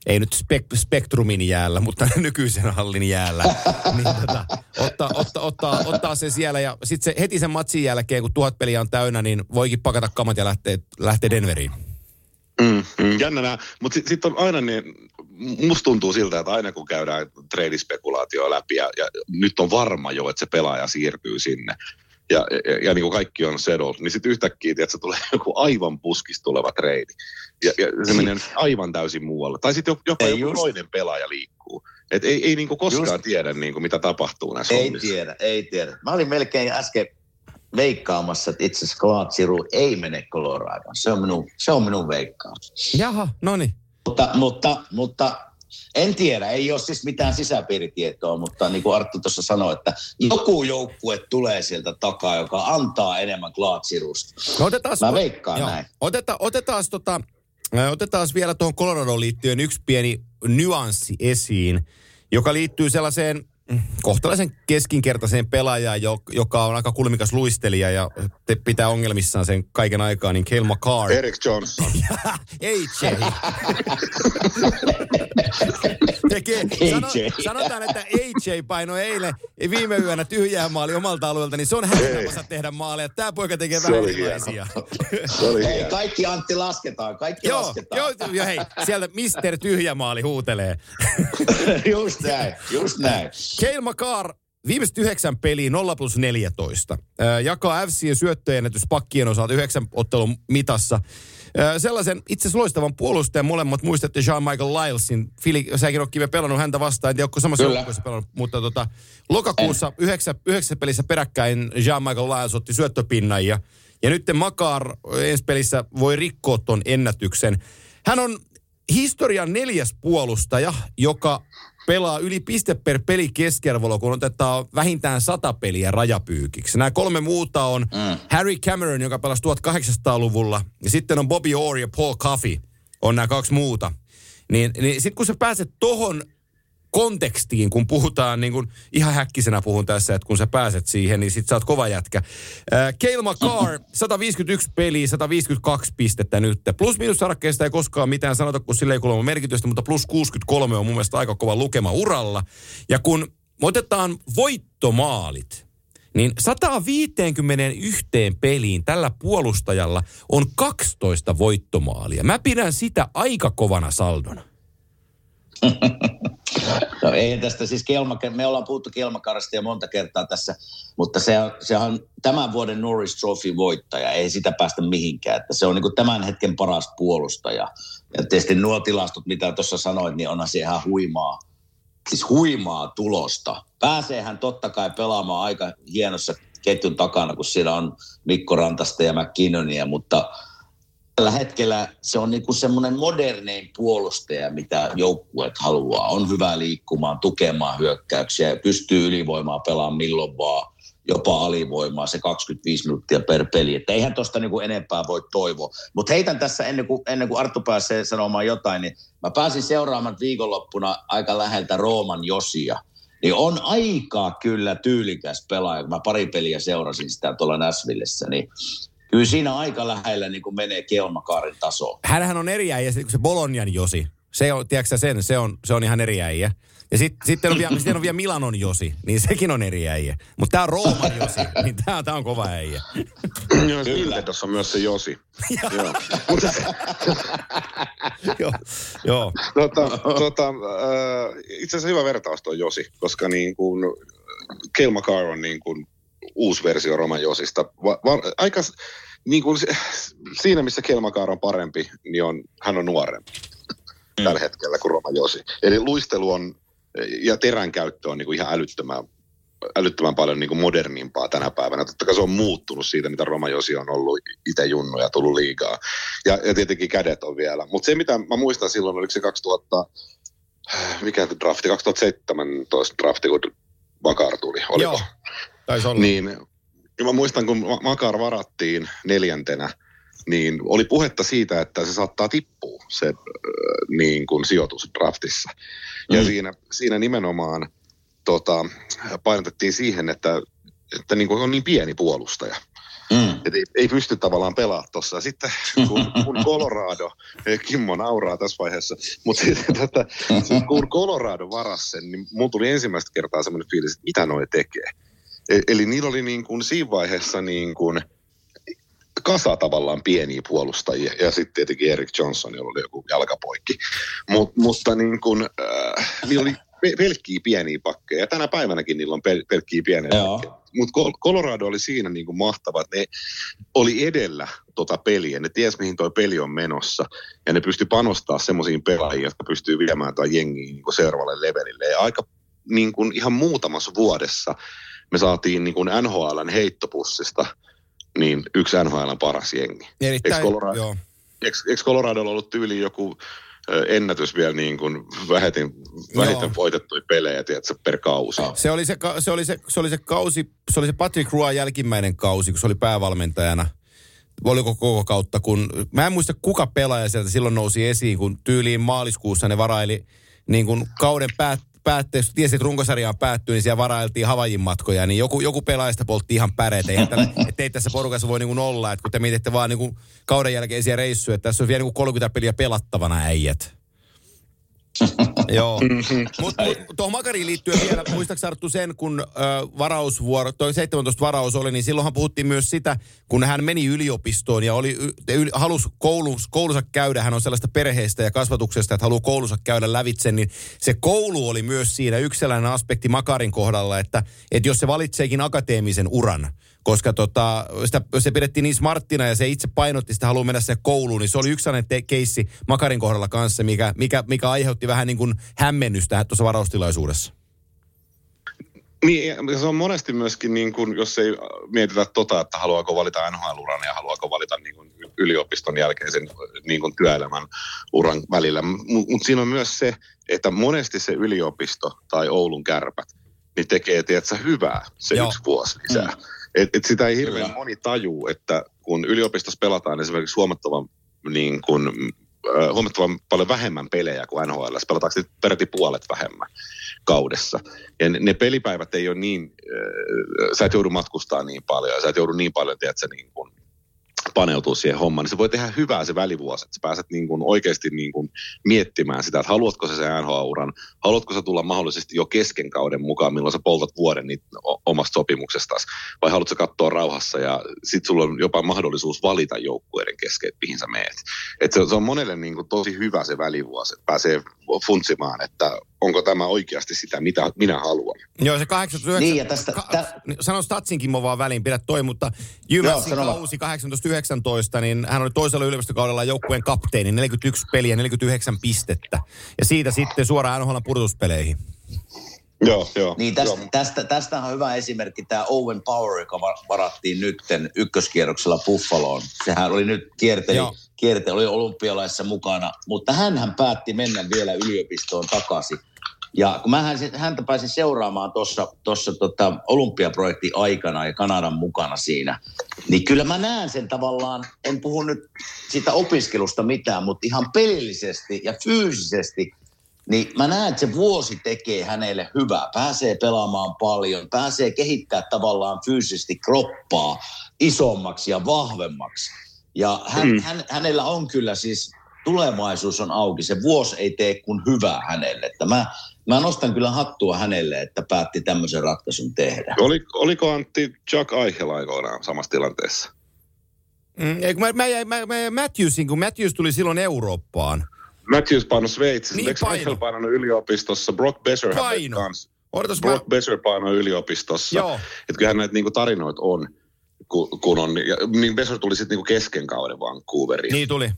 ei nyt spek- Spektrumin jäällä, mutta nykyisen hallin jäällä. niin tota, ottaa, ottaa, ottaa, ottaa se siellä ja sitten se heti sen matsin jälkeen, kun tuhat peliä on täynnä, niin voikin pakata kamat ja lähteä, lähteä Denveriin. Mm, mm, jännä Mutta sitten sit on aina niin, musta tuntuu siltä, että aina kun käydään treidispekulaatioa läpi ja, ja nyt on varma jo, että se pelaaja siirtyy sinne, ja, ja, ja niin kuin kaikki on settled, niin sitten yhtäkkiä että se tulee joku aivan puskista tuleva treidi. Ja, ja se menee aivan täysin muualle. Tai sitten jopa ei joku just. toinen pelaaja liikkuu. Et ei, ei niin kuin koskaan just. tiedä, niin kuin, mitä tapahtuu näissä Ei hommissa. tiedä, ei tiedä. Mä olin melkein äsken veikkaamassa, että itse asiassa Klaatsiru ei mene Coloradoon. Se on minun, se on minun veikkaus. Jaha, no niin. Mutta, mutta, mutta en tiedä, ei ole siis mitään sisäpiiritietoa, mutta niin kuin Arttu tuossa sanoi, että joku joukkue tulee sieltä takaa, joka antaa enemmän klaatsirusta. No otetaan, Mä veikkaan joo, näin. Oteta, otetaan, tota, otetaan vielä tuohon Coloradoon liittyen yksi pieni nyanssi esiin, joka liittyy sellaiseen kohtalaisen keskinkertaiseen pelaajaan, joka on aika kulmikas luistelija ja te pitää ongelmissaan sen kaiken aikaa, niin Cale McCarr. Eric Johnson. AJ. Tekee, sano, sanotaan, että AJ painoi eilen viime yönä tyhjää maali omalta alueelta, niin se on hänen tehdä maaleja. Tämä poika tekee vähän erilaisia. Hei, kaikki Antti lasketaan, kaikki joo, lasketaan. Joo, joo, hei, sieltä Mister Tyhjämaali huutelee. just näin, just näin. Keil Makar, viimeiset yhdeksän peliä 0 plus 14. jakaa FC syöttöjen pakkien osalta yhdeksän ottelun mitassa. sellaisen itse asiassa loistavan puolustajan molemmat muistatte Jean-Michael Lylesin. Fili, säkin on kive pelannut häntä vastaan, en tiedä, onko samassa joukkueessa pelannut, mutta tota, lokakuussa yhdeksän, yhdeksän pelissä peräkkäin Jean-Michael Lyles otti syöttöpinnan ja, ja nyt Makar ensi pelissä voi rikkoa ton ennätyksen. Hän on historian neljäs puolustaja, joka pelaa yli piste per peli keskiarvolla, kun otetaan vähintään sata peliä rajapyykiksi. Nämä kolme muuta on mm. Harry Cameron, joka pelasi 1800-luvulla, ja sitten on Bobby Orr ja Paul Coffey, on nämä kaksi muuta. Niin, niin sitten kun sä pääset tohon kontekstiin, kun puhutaan, niin kuin ihan häkkisenä puhun tässä, että kun sä pääset siihen, niin sit sä oot kova jätkä. Äh, Cale McCarr, 151 peliä, 152 pistettä nyt. Plus minus sarakkeesta ei koskaan mitään sanota, kun sille ei kuulemma merkitystä, mutta plus 63 on mun mielestä aika kova lukema uralla. Ja kun otetaan voittomaalit, niin 151 peliin tällä puolustajalla on 12 voittomaalia. Mä pidän sitä aika kovana saldona. No ei tästä siis Kelma, me ollaan puhuttu Kelmakarasta jo monta kertaa tässä, mutta se, se on tämän vuoden Norris Trophy voittaja, ei sitä päästä mihinkään. Että se on niin tämän hetken paras puolustaja. Ja tietysti nuo tilastot, mitä tuossa sanoit, niin onhan se ihan huimaa, siis huimaa tulosta. Pääseehän totta kai pelaamaan aika hienossa ketjun takana, kun siellä on Mikko Rantasta ja McKinnonia, mutta – tällä hetkellä se on niinku semmoinen modernein puolustaja, mitä joukkueet haluaa. On hyvä liikkumaan, tukemaan hyökkäyksiä ja pystyy ylivoimaa pelaamaan milloin vaan, jopa alivoimaa se 25 minuuttia per peli. Että eihän tuosta niinku enempää voi toivoa. Mutta heitän tässä ennen kuin, ennen kuin Arttu pääsee sanomaan jotain, niin mä pääsin seuraamaan viikonloppuna aika läheltä Rooman Josia. Niin on aika kyllä tyylikäs pelaaja. Mä pari peliä seurasin sitä tuolla Näsvillessä, niin kyllä siinä aika lähellä niin kuin menee Kelmakaarin taso. Hänhän on eri äijä, kun se Bolognan Josi. Se on, tiedätkö sen, se on, se on ihan eri äijä. Ja sit, sitten on, vielä, sitten on vielä Milanon Josi, niin sekin on eri äijä. Mutta tämä on Rooman Josi, niin tämä on kova äijä. Joo, Kyllä, tuossa on myös se Josi. joo. joo. joo. Tota, tota, äh, itse asiassa hyvä vertaus tuo Josi, koska niin kuin Kelmakar on niin kuin uusi versio Roman Josista. Va, va, aika, niin kuin, siinä missä Kelmakaar on parempi, niin on, hän on nuorempi mm. tällä hetkellä kuin Roman Josi. Eli luistelu on, ja terän käyttö on niin kuin ihan älyttömän, älyttömän paljon niin kuin modernimpaa tänä päivänä. Totta kai se on muuttunut siitä, mitä Roma Josi on ollut itse junnu ja tullut liigaa. Ja, ja tietenkin kädet on vielä. Mutta se, mitä mä muistan silloin, oliko se 2000, mikä drafti, 2017 drafti, kun Makar tuli, oliko? Joo, taisi olla. Niin, niin mä muistan, kun Makar varattiin neljäntenä, niin oli puhetta siitä, että se saattaa tippua se äh, niin kuin sijoitus draftissa. Ja mm. siinä, siinä nimenomaan tota, painotettiin siihen, että, että niin kuin on niin pieni puolustaja. Mm. Et ei, ei pysty tavallaan pelaamaan tuossa. Sitten kun, kun Colorado, Kimmo nauraa tässä vaiheessa, mutta tota, kun Colorado varasi sen, niin mun tuli ensimmäistä kertaa semmoinen fiilis, että mitä noi tekee. E, eli niillä oli niin kuin siinä vaiheessa niin kuin kasa tavallaan pieniä puolustajia. Ja sitten tietenkin Eric Johnson, jolla oli joku jalkapoikki. Mut, mutta niin kuin, äh, niillä oli pelkkiä pieniä pakkeja. Ja tänä päivänäkin niillä on pel- pelkkiä pieniä pakkeja. Mutta Colorado oli siinä niin kuin mahtava, että ne oli edellä tota peliä. Ne ties, mihin toi peli on menossa. Ja ne pystyi panostaa semmoisiin pelaajia, jotka pystyy viemään tai jengiä niin seuraavalle levelille. Ja aika niin kuin ihan muutamassa vuodessa me saatiin niin kuin NHLn heittopussista niin yksi NHLn paras jengi. Erittäin, eikö Colorado, joo. Eikö, eikö Coloradolla ollut tyyli joku ennätys vielä niin kuin vähiten, vähiten voitettuja pelejä tiedätkö, per kausi. Se oli se, se, oli se, se, oli se kausi, se oli se Patrick Roy jälkimmäinen kausi, kun se oli päävalmentajana. Oliko koko kautta, kun... Mä en muista kuka pelaaja sieltä silloin nousi esiin, kun tyyliin maaliskuussa ne varaili niin kuin kauden päät, päätteeksi, tiesi, että runkosarja on päättynyt, niin siellä varailtiin Havajin matkoja, niin joku, joku pelaajista poltti ihan päreet. Ei, että ei tässä porukassa voi niin olla, että kun te mietitte vaan niin kauden jälkeisiä reissuja, että tässä on vielä niin 30 peliä pelattavana äijät. Joo. Mm-hmm. Mutta mut, tuohon Makariin liittyen vielä, muistaakseni Arttu sen, kun ö, varausvuoro, toi 17 varaus oli, niin silloinhan puhuttiin myös sitä, kun hän meni yliopistoon ja oli, yl, halusi koulus, koulunsa käydä, hän on sellaista perheestä ja kasvatuksesta, että haluaa koulunsa käydä lävitse, niin se koulu oli myös siinä yksi sellainen aspekti Makarin kohdalla, että, että jos se valitseekin akateemisen uran, koska tota, sitä, se pidettiin niin smarttina ja se itse painotti sitä haluaa mennä se kouluun, niin se oli yksi sellainen te- keissi Makarin kohdalla kanssa, mikä, mikä, mikä aiheutti vähän niin kuin hämmennystä tuossa varaustilaisuudessa. Niin, se on monesti myöskin, niin kuin, jos ei mietitä tota, että haluaako valita NHL-uran ja haluaako valita niin kuin yliopiston jälkeisen niin kuin työelämän uran välillä. Mutta mut siinä on myös se, että monesti se yliopisto tai Oulun kärpät niin tekee, tiedätkö, hyvää se Joo. yksi vuosi lisää. Mm. Et, et sitä ei hirveän Kyllä. moni tajuu, että kun yliopistossa pelataan esimerkiksi huomattavan, niin kuin, äh, huomattavan paljon vähemmän pelejä kuin NHL, pelataanko nyt peräti puolet vähemmän kaudessa. Ja ne, ne pelipäivät ei ole niin, äh, sä et joudu matkustaa niin paljon, ja sä et joudu niin paljon, tiedätkö, niin kuin, paneutua siihen hommaan, niin se voi tehdä hyvää se välivuosi, että sä pääset niin kuin oikeasti niin kuin miettimään sitä, että haluatko sä sen NHL-uran, haluatko sä tulla mahdollisesti jo kesken kauden mukaan, milloin sä poltat vuoden niitä o- omasta sopimuksestasi, vai haluatko sä katsoa rauhassa ja sit sulla on jopa mahdollisuus valita joukkueiden kesken, että mihin sä meet. Et se, se on monelle niin kuin tosi hyvä se välivuosi, että pääsee funtsimaan, että onko tämä oikeasti sitä, mitä minä haluan. Joo, se 89... Niin, ja tästä- Ka- tä- Sano Statsinkin mä vaan väliin, pidä toi, mutta vaan. kausi 18-19, niin hän oli toisella yliopistokaudella joukkueen kapteeni, 41 peliä, 49 pistettä. Ja siitä sitten suoraan NHL purtuspeleihin. Joo, joo. Niin tästä, tästä, tästä on hyvä esimerkki tämä Owen Power, joka va- varattiin nytten ykköskierroksella Buffaloon. Sehän oli nyt kierteli, Joo. kierteli oli olympialaissa mukana, mutta hän päätti mennä vielä yliopistoon takaisin. Ja kun mä häntä pääsin seuraamaan tuossa tossa tota olympiaprojektin aikana ja Kanadan mukana siinä, niin kyllä mä näen sen tavallaan, en puhu nyt siitä opiskelusta mitään, mutta ihan pelillisesti ja fyysisesti niin mä näen, että se vuosi tekee hänelle hyvää. Pääsee pelaamaan paljon, pääsee kehittää tavallaan fyysisesti kroppaa isommaksi ja vahvemmaksi. Ja hän, mm. hän, hänellä on kyllä siis, tulevaisuus on auki. Se vuosi ei tee kuin hyvää hänelle. Että mä, mä nostan kyllä hattua hänelle, että päätti tämmöisen ratkaisun tehdä. Oli, oliko Antti Chuck Eichel aikoinaan samassa tilanteessa? Mm, mä, mä, mä, mä, Matthewsin, kun Matthews tuli silloin Eurooppaan. Matthews paino Sveitsissä, Niin eikö paino. Eichel painanut yliopistossa? Brock Besser Paino. kanssa. Odotas, mä... Brock Besser painoi yliopistossa. Joo. Että kyllähän näitä niinku tarinoita on, kun, kun on. Ja, niin Besser tuli sitten niinku kesken kauden Vancouveriin. Niin tuli.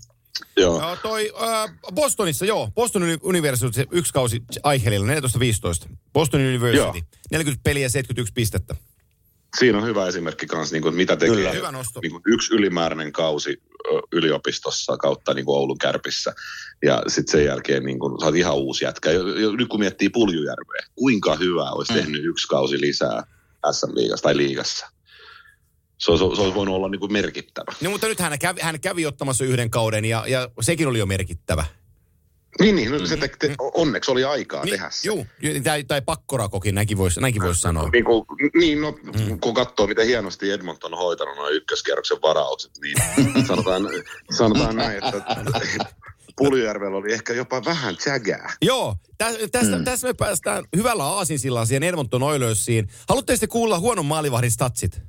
Joo. Joo, toi äh, Bostonissa, joo. Boston Uni- University, yksi kausi Eichelillä, 14-15. Boston University, Joo. 40 peliä, 71 pistettä. Siinä on hyvä esimerkki kanssa, niin kuin, mitä tekee Kyllä. Hyvä nosto. niin kuin yksi ylimääräinen kausi yliopistossa kautta niin kuin Oulun kärpissä. Ja sitten sen jälkeen niin kuin, sä oot ihan uusi jätkä. Nyt kun miettii Puljujärveä, kuinka hyvä olisi Mm. tehnyt yksi kausi lisää SM-liigassa tai liigassa. Se olisi, se olisi voinut olla niin kuin merkittävä. No, mutta nyt hän kävi, hän kävi ottamassa yhden kauden ja, ja sekin oli jo merkittävä. Niin, niin no, se te, te, onneksi oli aikaa Niin, tehdä se. juu, tai, tai pakkorakokin, näinkin voisi näinkin vois sanoa. Niin, kuin, niin no, mm. kun katsoo, miten hienosti Edmonton on hoitanut nuo ykköskierroksen varaukset, niin sanotaan, sanotaan näin, että Puljujärvellä oli ehkä jopa vähän tsägää. Joo, tä, tästä, mm. tässä me päästään hyvällä aasinsillaan siihen Edmonton Oilersiin. Haluatte sitten kuulla huonon maalivahdin statsit?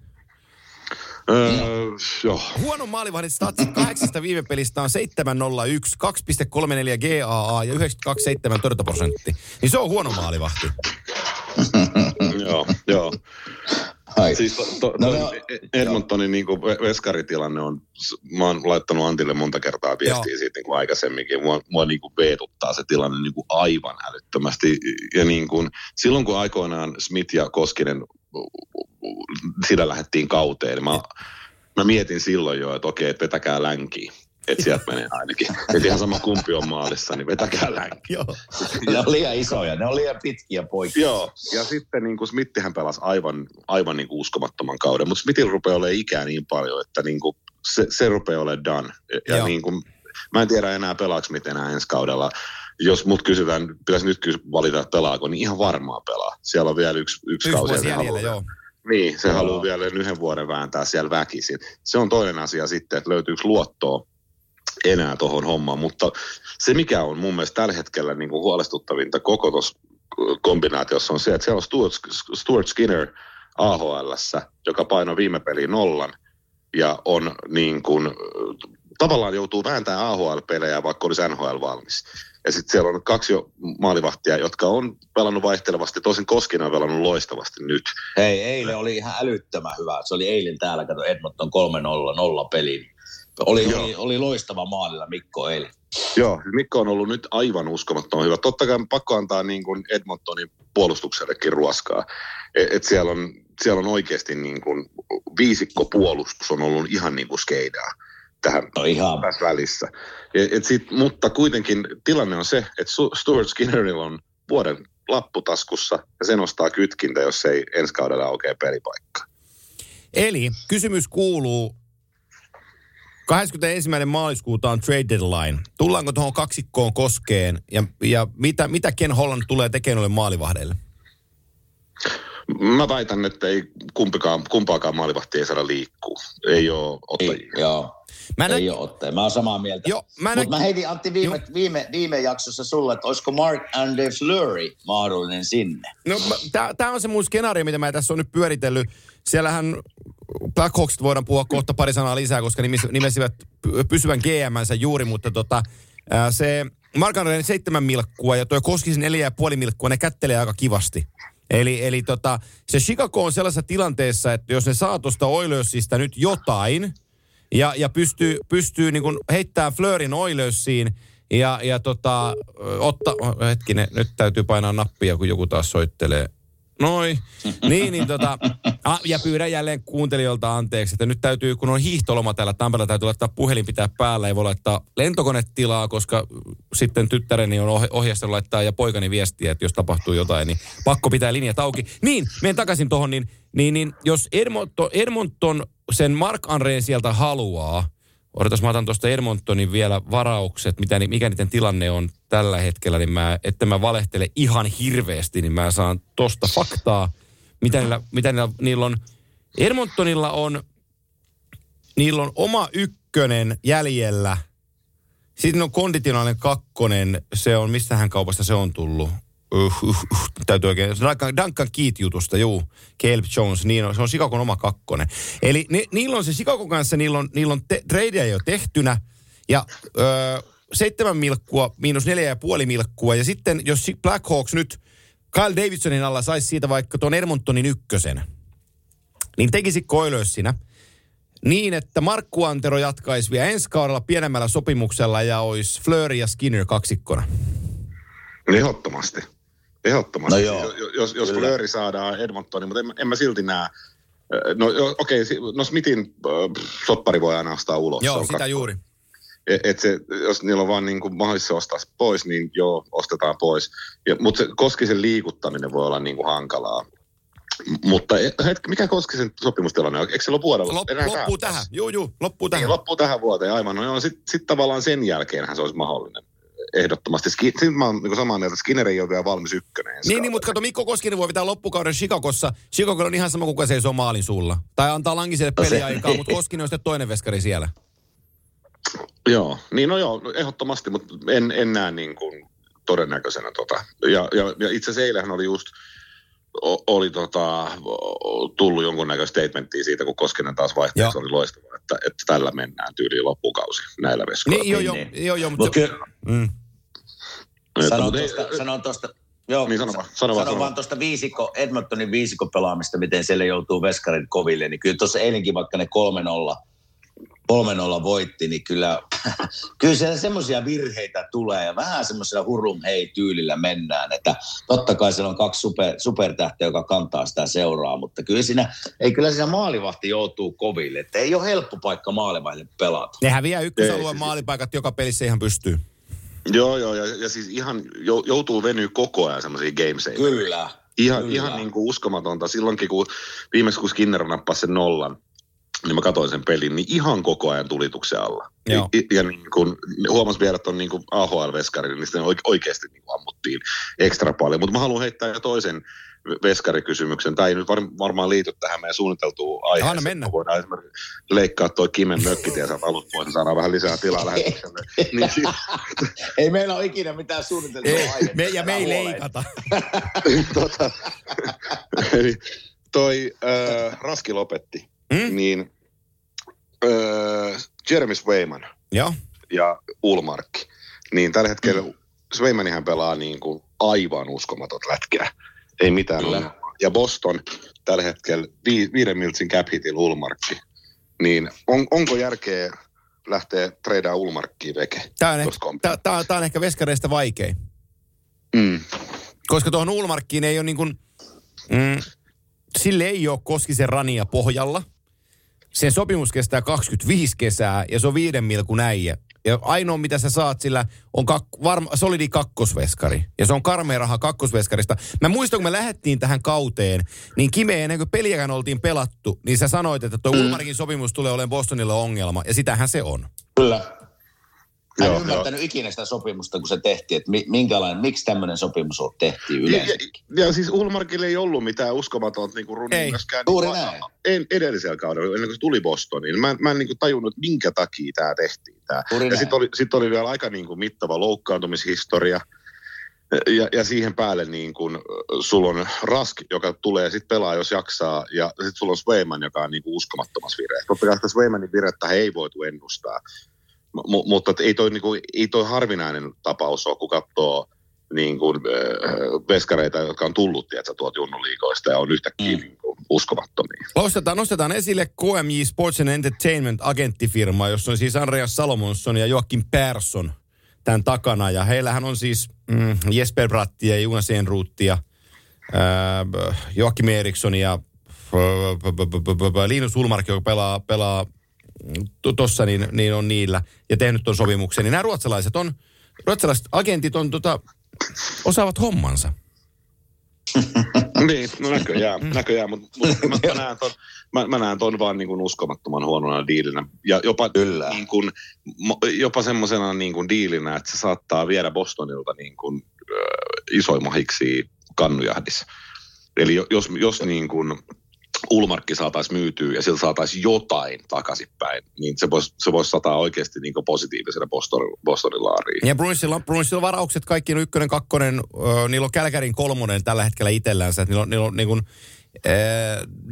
Öö, joo. Huono maalivahdin statsit kahdeksasta viime pelistä on 701, 2,34 GAA ja 92,7 torjuntaprosentti. Niin se on huono maalivahti. joo, joo. Ai. Siis to, to, No, to, no, Edmontonin niin kuin veskaritilanne on, mä oon laittanut Antille monta kertaa viestiä Joo. siitä niin kuin aikaisemminkin. Mua, mua niin kuin veetuttaa se tilanne niin kuin aivan älyttömästi. Ja niin kuin, silloin kun aikoinaan Smith ja Koskinen sitä lähdettiin kauteen, niin mä, mä mietin silloin jo, että okei, että vetäkää länkiin. Että sieltä menee ainakin. Että ihan sama kumpi on maalissa, niin vetäkää länkiin. Joo. Ne on liian isoja, ne on liian pitkiä poikia. Joo, ja sitten niin kuin Smithihän pelasi aivan, aivan niin kuin uskomattoman kauden, mutta Smithillä rupeaa olemaan ikää niin paljon, että niin kuin se, se rupeaa olemaan done. Ja Joo. niin kuin, mä en tiedä enää pelaako Smith enää ensi kaudella. Jos mut kysytään, pitäisi nyt valita, että pelaako, niin ihan varmaan pelaa. Siellä on vielä yksi, yksi, Yksi kausi. vuosi jäljellä, joo. Niin, se Joo. haluaa vielä yhden vuoden vääntää siellä väkisin. Se on toinen asia sitten, että löytyykö luottoa enää tuohon hommaan. Mutta se, mikä on mun mielestä tällä hetkellä niin kuin huolestuttavinta koko tuossa kombinaatiossa on se, että siellä on Stuart, Stuart Skinner AHL, joka painoi viime peliin nollan ja on niin kuin, tavallaan joutuu vääntämään AHL-pelejä, vaikka olisi NHL valmis. Ja sitten siellä on kaksi jo maalivahtia, jotka on pelannut vaihtelevasti. Tosin Koskinen on pelannut loistavasti nyt. Hei, eilen oli ihan älyttömän hyvä. Se oli eilen täällä, kato Edmonton 3-0, nolla peli. Oli, Joo. oli, oli loistava maalilla Mikko eilen. Joo, Mikko on ollut nyt aivan uskomattoman hyvä. Totta kai pakko antaa niin kuin Edmontonin puolustuksellekin ruoskaa. Et, et siellä, on, siellä on oikeasti niin kuin viisikko puolustus on ollut ihan niin kuin skeidaa. Tähän No ihan. tässä välissä. Ja, et sit, mutta kuitenkin tilanne on se, että Stuart Skinnerilla on vuoden lapputaskussa ja se nostaa kytkintä, jos ei ensi kaudella aukea pelipaikka. Eli kysymys kuuluu, 21. maaliskuuta on trade deadline. Tullaanko tuohon kaksikkoon koskeen ja, ja mitä, mitä Ken Holland tulee tekemään noille maalivahdeille? Mä väitän, että ei kumpikaan, kumpaakaan maalivahtia ei saada liikkuu. Ei ole ottajia. Ei, joo. Mä ei näin- ole otteja. Mä oon samaa mieltä. Joo, mä Mutta näin- mä heitin Antti viime, viime, viime jaksossa sulle, että olisiko Mark Andre Fleury mahdollinen sinne. No tämä on se mun skenaario, mitä mä tässä on nyt pyöritellyt. Siellähän Black Hawks voidaan puhua kohta pari sanaa lisää, koska nimes, nimesivät py- pysyvän GM-nsä juuri, mutta tota, ää, se Mark Andreen seitsemän milkkua ja tuo Koskisen neljä ja puoli milkkua, ne kättelee aika kivasti. Eli, eli tota, se Chicago on sellaisessa tilanteessa, että jos ne saa tuosta Oilersista nyt jotain, ja, ja pystyy, pystyy niin heittämään Fleurin Oilersiin ja, ja tota, otta, hetkinen, nyt täytyy painaa nappia, kun joku taas soittelee. Noi. Niin, niin tota, a, ja pyydän jälleen kuuntelijoilta anteeksi, että nyt täytyy, kun on hiihtoloma täällä Tampereella, täytyy laittaa puhelin pitää päällä, ei voi laittaa lentokonetilaa, koska sitten tyttäreni on ohjastanut laittaa ja poikani viestiä, että jos tapahtuu jotain, niin pakko pitää linjat auki. Niin, menen takaisin tuohon, niin, niin, niin jos Edmonton, Edmonton sen Mark Andreen sieltä haluaa, Odotas, mä otan tuosta Edmontonin vielä varaukset, mitä, mikä niiden tilanne on tällä hetkellä, niin mä, että mä valehtele ihan hirveästi, niin mä saan tosta faktaa, mitä niillä, mitä niillä, niillä on. Edmontonilla on, niillä on oma ykkönen jäljellä. Sitten on konditionaalinen kakkonen, se on, mistähän kaupasta se on tullut? Uh, uh, uh, täytyy oikein, Duncan, Duncan Keith-jutusta, juu, Caleb Jones, niin on, se on Chicagon oma kakkonen. Eli ni, niillä on se Chicago kanssa, niillä on, niillä on te, tradeja jo tehtynä, ja öö, seitsemän milkkua miinus neljä ja puoli milkkua, ja sitten jos si- Black Hawks nyt Kyle Davidsonin alla saisi siitä vaikka tuon Edmontonin ykkösen, niin tekisi Oilersina niin, että Markku Antero jatkaisi vielä ensi kaudella pienemmällä sopimuksella ja olisi Fleur ja Skinner kaksikkona. Ehdottomasti. Ehdottomasti. No joo, jos jos. Fleury saadaan Edmontoniin, mutta en, en mä silti näe. No okei, si- no Smithin äh, soppari voi aina ostaa ulos. Joo, sitä kakko. juuri. Et, et se, jos niillä on vaan niin kuin mahdollista ostaa pois, niin joo, ostetaan pois. Ja, mutta se Koskisen liikuttaminen voi olla niin kuin hankalaa. Mutta e- hetki, mikä Koskisen sopimustilanne on? Eikö se ole vuodella? Lop, loppuu tähän? Joo, joo, loppuu Niin, tähän. loppuu tähän vuoteen, aivan. No joo, sitten sit tavallaan sen jälkeenhän se olisi mahdollinen. Ehdottomasti. Sitten mä oon niin samaa mieltä, että Skinner ei ole vielä valmis ykkönen. Niin, niin, mutta kato, Mikko Koskinen voi vetää loppukauden Chicagossa. Chicago on ihan sama, kuka seisoo maalin suulla. Tai antaa Langiselle No peliaikaa, mutta Koskinen on sitten toinen veskari siellä. Joo, niin no joo, no ehdottomasti, mutta en, en näe niin kuin todennäköisenä tota. Ja, ja, ja itse asiassa eilähän oli just, oli tota, o- tullut jonkunnäköistä statementtia siitä, kun Koskinen taas vaihtui, Joo. se oli loistavaa, että, että tällä mennään tyyliin loppukausi näillä veskoilla. Niin, joo, niin, joo, niin. joo, joo, mutta Mutta se, mm. Että, sanon ei- tuosta, sanon tuosta, joo, Niin, sano vaan, sa- sano vaan, sanon sano vaan tuosta viisikko, Edmontonin viisikko pelaamista, miten siellä joutuu veskarit koville, niin kyllä tuossa eilenkin vaikka ne 3-0, 3-0 voitti, niin kyllä, kyllä siellä semmoisia virheitä tulee ja vähän semmoisella hurum hei tyylillä mennään, että totta kai siellä on kaksi super, supertähteä, joka kantaa sitä seuraa, mutta kyllä siinä, ei kyllä siinä maalivahti joutuu koville, että ei ole helppo paikka maalivahdille pelata. ne häviää ykkösalueen Ei, siis- maalipaikat joka pelissä ihan pystyy. Joo, joo, ja, ja siis ihan jou- joutuu venyä koko ajan semmoisia game Kyllä. Ihan, Kyllä. ihan niin kuin uskomatonta. Silloinkin, kun viimeksi kun Skinner nappasi sen nollan, niin mä katsoin sen pelin, niin ihan koko ajan tulituksen alla. Joo. Ja, ja niin kuin, huomasin vielä, että on niin kuin AHL-veskari, niin sitten oike- oikeasti niin kuin ammuttiin ekstra paljon. Mutta mä haluan heittää jo toisen veskarikysymyksen. Tämä ei nyt var, varmaan liity tähän meidän suunniteltuun aiheeseen. Anna mennä. Me Voidaan esimerkiksi leikkaa toi Kimen mökkitie sieltä alusta pois ja saadaan vähän lisää tilaa lähetykselle. niin siis, Ei meillä ole ikinä mitään suunniteltua Ei, aihetta. me, ja me ei leikata. tota, eli toi äh, Raski lopetti, Mm? niin äh, Jeremy Swayman Joo. ja Ulmarkki, niin tällä hetkellä mm. Swaymanihan pelaa niin kuin aivan uskomaton lätkää. Ei mitään Kyllä. ongelmaa. Ja Boston tällä hetkellä vi, viiden miltsin cap hitillä Ulmarkki. Niin on, onko järkeä lähteä treidaan Ulmarkkiin veke? Tämä on, ehkä, tää, tää on ehkä veskareista vaikein. Mm. Koska tuohon Ulmarkkiin ei ole niin kuin, mm, sille ei ole Koskisen rania pohjalla. Sen sopimus kestää 25 kesää ja se on viiden milkun äijä. Ja ainoa, mitä sä saat sillä, on kak- varma, solidi kakkosveskari. Ja se on karmea raha kakkosveskarista. Mä muistan, kun me lähdettiin tähän kauteen, niin Kime, ennen kuin peliäkään oltiin pelattu, niin sä sanoit, että tuo mm. Ulmarkin sopimus tulee olemaan Bostonille ongelma. Ja sitähän se on. Kyllä. Mä en Joo, ymmärtänyt ikinä sitä sopimusta, kun se tehtiin, että mi- minkälainen, miksi tämmöinen sopimus on tehtiin Ja, yleensä. ja, ja siis Ulmarkille ei ollut mitään uskomatonta niin kuin juuri niin kuin näin. en, edellisellä kaudella, ennen kuin se tuli Bostoniin. Mä, en- mä en niin kuin tajunnut, että minkä takia tämä tehtiin. Tää. Juuri Ja sitten oli, sit oli vielä aika niin kuin mittava loukkaantumishistoria. Ja, ja siihen päälle niin kun, sulla on Rask, joka tulee sitten pelaa, jos jaksaa, ja sitten sulla on Swayman, joka on niin kuin uskomattomassa vireessä. Totta kai sitä Swaymanin virettä he ei voitu ennustaa, M- mutta ei toi, niin kuin, ei toi harvinainen tapaus ole, kun katsoo niin kuin, äh, veskareita, jotka on tullut tiedätkö, tuolta junnuliikoista ja on yhtäkkiä Mm. niin kuin, uskomattomia. Nostetaan, nostetaan esille KMJ Sports and Entertainment agenttifirma, jossa on siis Andreas Salomonsson ja Joakim Persson tämän takana. Ja heillähän on siis mm, Jesper Bratti ja Jonas Enruutti ja äh, Joakim Eriksson ja Linus Ulmark, joka pelaa, pelaa tuossa, niin, niin on niillä ja tehnyt tuon sopimuksen. Niin nämä ruotsalaiset on, ruotsalaiset agentit on tota, osaavat hommansa. niin, no näköjään, näköjään mutta mut, mä, mä, näen ton, mä, mä näen ton vaan niin kuin uskomattoman huonona diilinä. Ja jopa, Kyllä. niin kuin, jopa semmoisena niin kuin diilinä, että se saattaa viedä Bostonilta niin kuin, äh, isoimmahiksi kannujahdissa. Eli jo- jos, jos niin kuin Ulmarkki saataisiin myytyä ja sillä saataisiin jotain takaisinpäin, niin se voisi se vois sataa oikeasti niin positiivisena Boston, Bostonin laariin. Ja Bruinsilla, Bruinsilla varaukset kaikki on ykkönen, kakkonen, ö, niillä on Kälkärin kolmonen tällä hetkellä itsellänsä. Niillä on, niillä on, niin kuin, ö,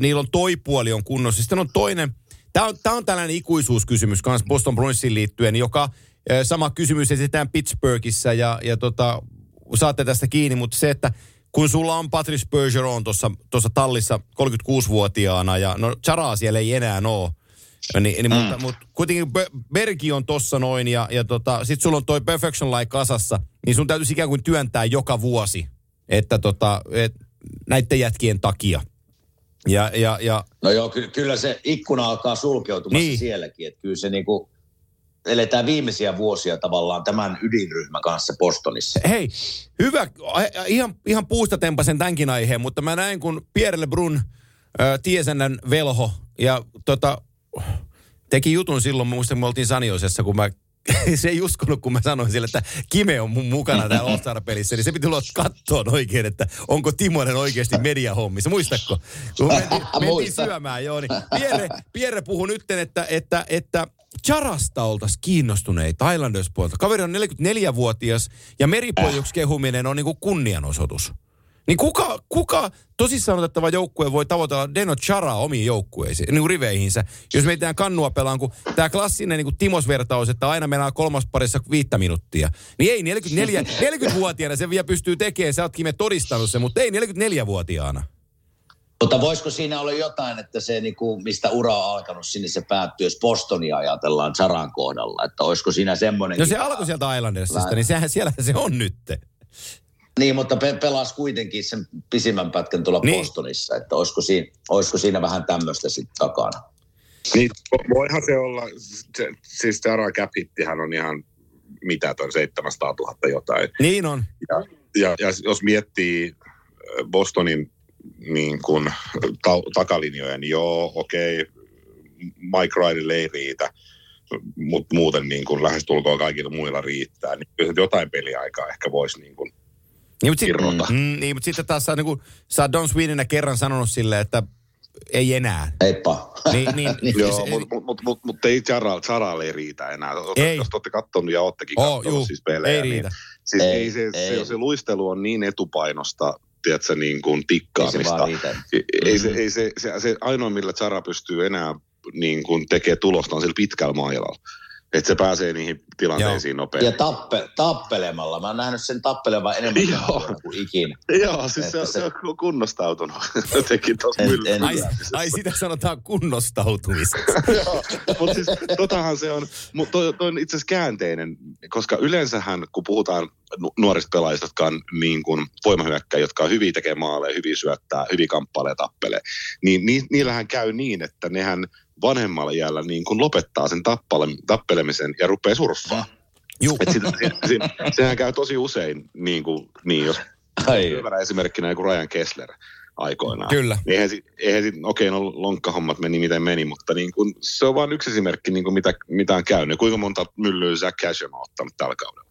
niillä on toi puoli on kunnossa. Sitten on toinen, tämä on, tää on tällainen ikuisuuskysymys myös Boston Bruinsiin liittyen, joka ö, sama kysymys esitetään Pittsburghissa ja, ja tota, saatte tästä kiinni, mutta se, että kun sulla on Patrice Bergeron tuossa tallissa 36-vuotiaana ja no Charaa siellä ei enää ole, niin, niin, mm. mutta, mutta kuitenkin Be- Bergi on tossa noin ja, ja tota, sit sulla on toi Perfection Line kasassa, niin sun täytyisi ikään kuin työntää joka vuosi, että tota, et, näiden jätkien takia. Ja, ja, ja No joo, ky- kyllä se ikkuna alkaa sulkeutumassa niin. sielläkin. Että kyllä se niinku, eletään viimeisiä vuosia tavallaan tämän ydinryhmän kanssa Bostonissa. hei, hyvä, ihan, ihan puusta tempasen tämänkin aiheen, mutta mä näin kun Pierre Lebrun äh, Tiesennän velho ja tota, teki jutun silloin, muistan, kun me oltiin Saniosessa, kun mä se ei uskonut, kun mä sanoin sille, että Kime on mun mukana täällä all pelissä niin se piti tulla kattoon oikein, että onko Timonen oikeasti mediahommissa. Muistatko? Kun mentiin, mentiin syömään, joo, niin Pierre, Pierre puhui nyt, että, että, että Charasta oltaisiin kiinnostuneita Islanders puolta. Kaveri on 44-vuotias ja meripojuksi kehuminen on niinku kunnianosoitus. Niin kuka, kuka tosissaan otettava joukkue voi tavoitella Deno Charaa omiin joukkueisiin, niin riveihinsä, jos meitään kannua pelaan, kun tämä klassinen niin Timos-vertaus, että aina mennään kolmas parissa viittä minuuttia. Niin ei 44, 40-vuotiaana se vielä pystyy tekemään, sä ootkin me todistanut se, mutta ei 44-vuotiaana. Mutta voisiko siinä olla jotain, että se, niinku, mistä ura on alkanut, sinne se päättyy, jos Bostonia ajatellaan Charan kohdalla, että olisiko siinä semmoinen... No se alkoi sieltä Islandersista, niin sehän siellä se on nyt. Niin, mutta pe- pelasi kuitenkin sen pisimmän pätkän tuolla Niin. niin. Bostonissa, että olisiko siinä, olisiko siinä vähän tämmöistä sitten takana. Niin, vo- voihan se olla, se, siis Jara Capittihän on ihan mitätön 700 000 jotain. Niin on. Ja, ja, ja jos miettii äh, Bostonin niin kuin, ta- takalinjoja, niin joo, okei, Mike Riley ei riitä, mutta muuten niin kuin lähestulkoon kaikilla muilla riittää. Niin kyllä se jotain peliaikaa ehkä voisi niin kuin, Niin, mutta, sit, Irrota. mm, niin, mutta sitten taas sä, niin kuin, sä oot Don Sweeninä kerran sanonut silleen, että ei enää. Heippa. Niin, niin, Joo, se- mutta mut, mut, mut, mut ei Jara, Jaralle ei riitä enää. Ota, Ei. Jos te olette katsonut ja oottekin Oo, katsonut juu, siis pelejä, ei niin riitä. Siis ei, Ei, ei se, ei. Se, se luistelu on niin etupainosta, tiedätkö, niin kuin Ei se tikkaamista. riitä. Ei, se, Mhm. ei se, se, se, ainoa, millä Zara pystyy enää niin kuin tekee tulosta on sillä pitkällä mailalla. Että se pääsee niihin tilanteisiin Ja nopeasti. tappe, tappelemalla. Mä oon nähnyt sen tappelevan enemmän Joo. kuin ikinä. Joo, siis se, se, se- on kunnostautunut. Tuossa en- ai, ai sitä sanotaan kunnostautumista. Mutta siis totahan se on, mut toi, toi on itse asiassa käänteinen, koska yleensähän kun puhutaan nu- nuorista pelaajista, jotka on niin kuin voimahyökkäjä, jotka on hyviä tekee maaleja, hyviä syöttää, hyviä kamppailee ja tappelee, niin ni, niillähän käy niin, että nehän vanhemmalla iällä niin kuin lopettaa sen tappale, tappelemisen ja rupeaa surffaa. Juu. Et sitä, se, se, sehän käy tosi usein, niin, kuin, niin jos Ai, hyvänä esimerkkinä joku Ryan Kessler aikoinaan. Kyllä. Eihän, si- eihän sit, okei, no lonkkahommat meni miten meni, mutta niin kun, se on vain yksi esimerkki, niin kun mitä, mitä on käynyt. Kuinka monta myllyä Zach Cash on ottanut tällä kaudella.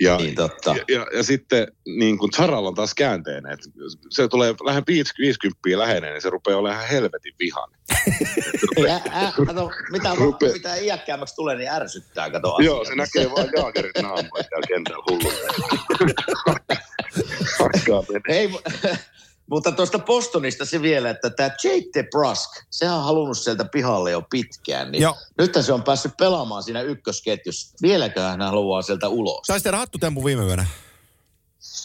Ja, niin totta. ja, ja, ja sitten niin kun Saralla on taas käänteinen, että se tulee lähes 50 lähenee, niin se rupeaa olemaan ihan helvetin vihainen. Ä, ä, kato, mitä, mitä iäkkäämmäksi tulee, niin ärsyttää. Kato Joo, asiat. se näkee vaan Jaagerin naamoja täällä kentällä hulluja. Hakkaa menee. Ei, mu- mutta tuosta Bostonista se vielä, että tämä Jake DeBrusk, sehän on halunnut sieltä pihalle jo pitkään. Niin Joo. nyt se on päässyt pelaamaan siinä ykkösketjussa. Vieläkö hän haluaa sieltä ulos? Saisi tehdä hattutempu viime yönä.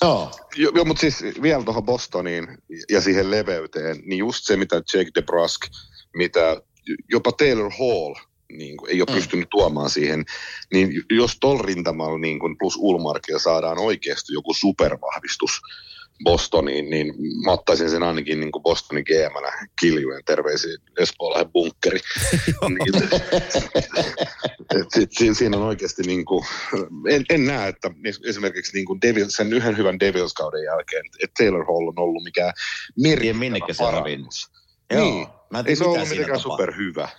Joo. Joo, jo, mutta siis vielä tuohon Bostoniin ja siihen leveyteen, niin just se, mitä Jake DeBrusk, mitä jopa Taylor Hall niin kuin, ei ole Mm. pystynyt tuomaan siihen, niin jos tol rintamalla niin kuin plus Ulmarkilla saadaan oikeasti joku supervahvistus Bostoniin, niin mä ottaisin sen ainakin niin kuin Bostonin GM-nä kiljujen terveisiin Espoolaisen bunkkeri. niin, et sit, siinä, siinä on oikeasti niin kuin, en, en näe, että esimerkiksi niin kuin Devils, sen yhden hyvän Devils-kauden jälkeen, että Taylor Hall on ollut mikään merkittävä minnekä se on parannus. Niin. Joo. Mä en Ei tiedä, se mitä ollut siinä mitenkään tapahtuu. superhyvä.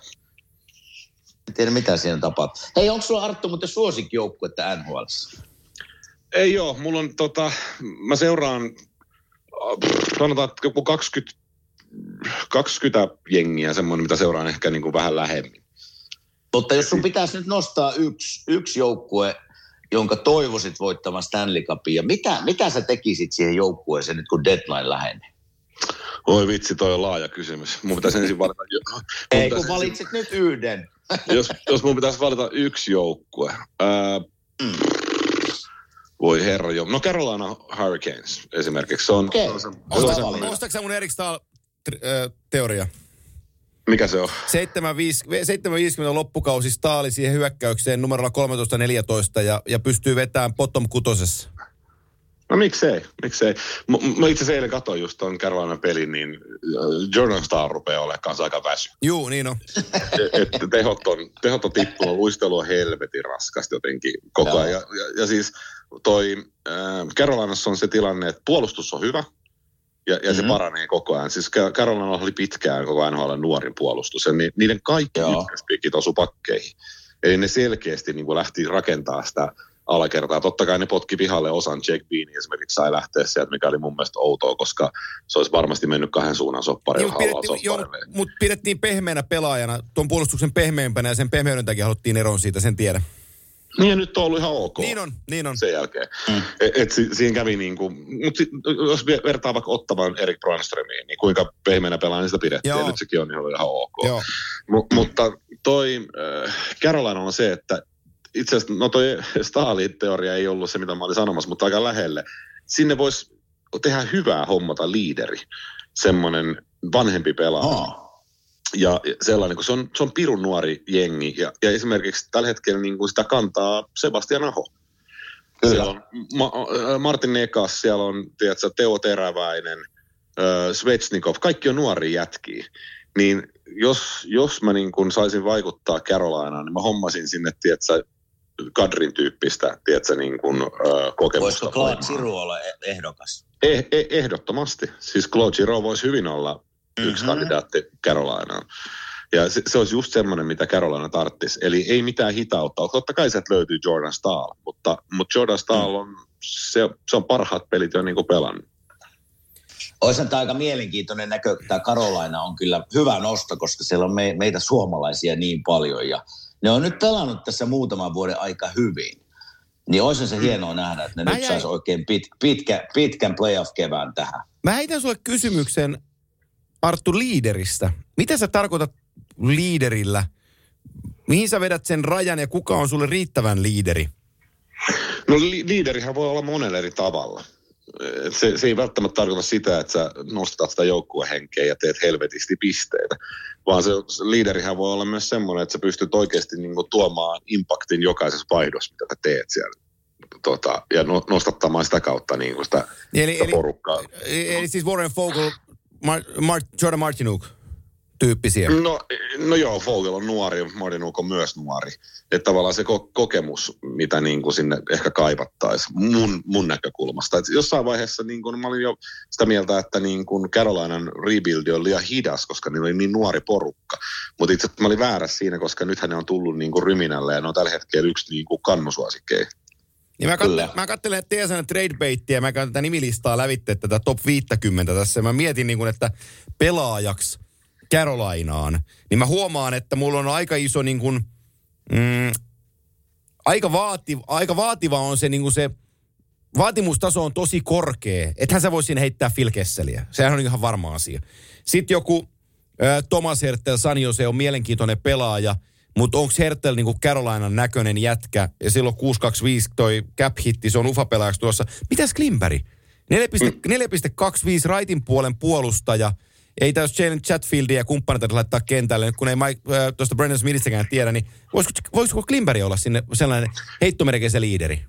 En tiedä, mitä siinä tapahtuu. Hei, onko sulla Arttu muuten suosikkijoukkuetta NHL? Ei oo, mulla on tota, mä seuraan, sanotaan, että joku 20, 20 jengiä semmoinen, mitä seuraan ehkä niin kuin vähän lähemmin. Mutta jos sun pitäisi nyt nostaa yksi, yksi joukkue, jonka toivoisit voittamaan Stanley Cupia, mitä, mitä sä tekisit siihen joukkueeseen nyt, kun deadline lähenee? Oi vitsi, toi on laaja kysymys. Mun pitäisi ensin valita, Ei, kun ensin- valitset nyt yhden. jos, jos mun pitäisi valita yksi joukkue. Ää, Mm. Voi herra jo. No Carolina Hurricanes esimerkiksi. Se on, Okei. se on, se on. Ostatko sä mun Erik Stahl teoria? mikä se on? 7.50 7.50 loppukausi Staali siihen hyökkäykseen numerolla 13-14 ja, ja pystyy vetämään bottom kutosessa. No miksei, miksei. M- mä itse asiassa eilen katsoin just ton Carolina pelin, niin Jordan Star rupeaa olemaan kanssa aika väsy. Juu, niin on. että tehot on, tehot on tippunut, luistelu on helvetin raskasti jotenkin koko ajan. Ja, ja, ja siis toi äh, Carolinassa on se tilanne, että puolustus on hyvä ja, ja mm-hmm. se Mhm. paranee koko ajan. Siis Ca- Carolina oli pitkään koko ajan NHL nuorin puolustus ja ni, niiden kaikki ykköspikit osu pakkeihin. Eli ne selkeästi niin lähti rakentaa sitä alakertaa. Totta kai ne potki pihalle osan Jake Bean esimerkiksi sai lähteä sieltä, mikä oli mun mielestä outoa, koska se olisi varmasti mennyt kahden suunnan sopparille. Mutta pidettiin pehmeänä pelaajana, tuon puolustuksen pehmeämpänä ja sen pehmeyden takia haluttiin eroon siitä, sen tiedän. Niin ja nyt on ollut ihan ok. Niin on, niin on. sen jälkeen. Mm. Et, et si, siinä kävi niin kuin, mutta jos ve- vertaa vaikka ottamaan Erik Brandströmiin, niin kuinka pehmeänä pelaa, niin sitä pidettiin. Joo. Ja nyt sekin on ihan, ihan ok. Joo. M- mutta toi äh, Carolina on se, että itse asiassa, no toi Stalin teoria ei ollut se, mitä mä olin sanomassa, mutta aika lähelle. Sinne voisi tehdä hyvää hommata liideri, semmoinen vanhempi pelaaja. Oh. Ja sellainen, kun se on, se on pirun nuori jengi. Ja, ja esimerkiksi tällä hetkellä niin kuin sitä kantaa Sebastian Aho. Kyllä. Siellä on Ma- äh, Martin Nekas, siellä on tiedätkö, Teo Teräväinen, äh, Svetsnikov, kaikki on nuoria jätkiä. Niin jos, jos mä niin kun saisin vaikuttaa Carolinaan, niin mä hommasin sinne, tiedätkö, Kadrin tyyppistä, tiedätkö, niin kun, äh, kokemusta. Voisiko Claude. Siru olla e- ehdokas? Eh, eh, ehdottomasti. Siis Claude Giroux voisi hyvin olla yksi Mhm. kandidaatti Carolinaan. Ja se, se olisi just semmoinen, mitä Carolina tarttisi. Eli ei mitään hitautta. Totta kai sieltä löytyy Jordan Stahl, mutta, mutta Jordan Stahl on, se, se on parhaat pelit jo niin kuin pelannut. Olisi tämä aika mielenkiintoinen näkö. Tämä Karolaina on kyllä hyvä nosto, koska siellä on me, meitä suomalaisia niin paljon. Ja ne on nyt pelannut tässä muutaman vuoden aika hyvin. Niin olisi se hienoa nähdä, että ne Mä nyt jäin- saisi oikein pit, pitkä, pitkän playoff-kevään tähän. Mä heitän sulle kysymyksen Arttu liideristä. Mitä sä tarkoitat liiderillä? Mihin sä vedät sen rajan ja kuka on sulle riittävän liideri? No li- liiderihän voi olla monella eri tavalla. Se, se ei välttämättä tarkoita sitä, että sä nostat sitä joukkuehenkeä ja teet helvetisti pisteitä, vaan se, se liiderihän voi olla myös semmoinen, että sä pystyt oikeasti niinku tuomaan impaktin jokaisessa vaihdossa, mitä sä teet siellä. Tota, ja no, nostattamaan sitä kautta niinku sitä, Eli, sitä eli, porukkaa. eli siis Warren Fogle, Mar, Mar, Jordan Martinuk. tyyppisiä. No, no joo, Vogel on nuori, Mardinuk on myös nuori. Että tavallaan se ko- kokemus, mitä niin kuin sinne ehkä kaivattaisiin mun, mun näkökulmasta. Et jossain vaiheessa niin kuin, mä olin jo sitä mieltä, että niin kuin Carolinan rebuild on liian hidas, koska niillä oli niin nuori porukka. Mutta itse mä olin väärässä siinä, koska nythän ne on tullut niin kuin ryminälle ja ne on tällä hetkellä yksi niin kuin kannusuosikkeja. Ja mä, Kyllä. katselen, mä katselen TSN tradebaittia mä käyn tätä nimilistaa lävitte tätä top 50 tässä. Mä mietin niin kuin, että pelaajaksi Carolinaan, niin mä huomaan, että mulla on aika iso niin kuin, mm, aika, vaati, aika vaativa on se niin kuin se, vaatimustaso on tosi korkea. Ethän sä voi heittää Phil Kesseliä. Sehän on ihan varma asia. Sitten joku äh, Thomas Hertel, San Jose on mielenkiintoinen pelaaja, mutta onko Hertel niinku Carolinan näköinen jätkä, ja silloin 625 toi cap hitti, se on ufa-pelaajaksi tuossa. Mitäs Klimperi? 4,25 raitin puolen puolustaja. Ei täys Jalen Chatfieldia ja kumppaneita laittaa kentälle, nyt kun ei Mike, äh, tuosta Brandon Smithistäkään tiedä, niin voisiko, voisiko Klimperi olla sinne sellainen heittomerkeisen liideri?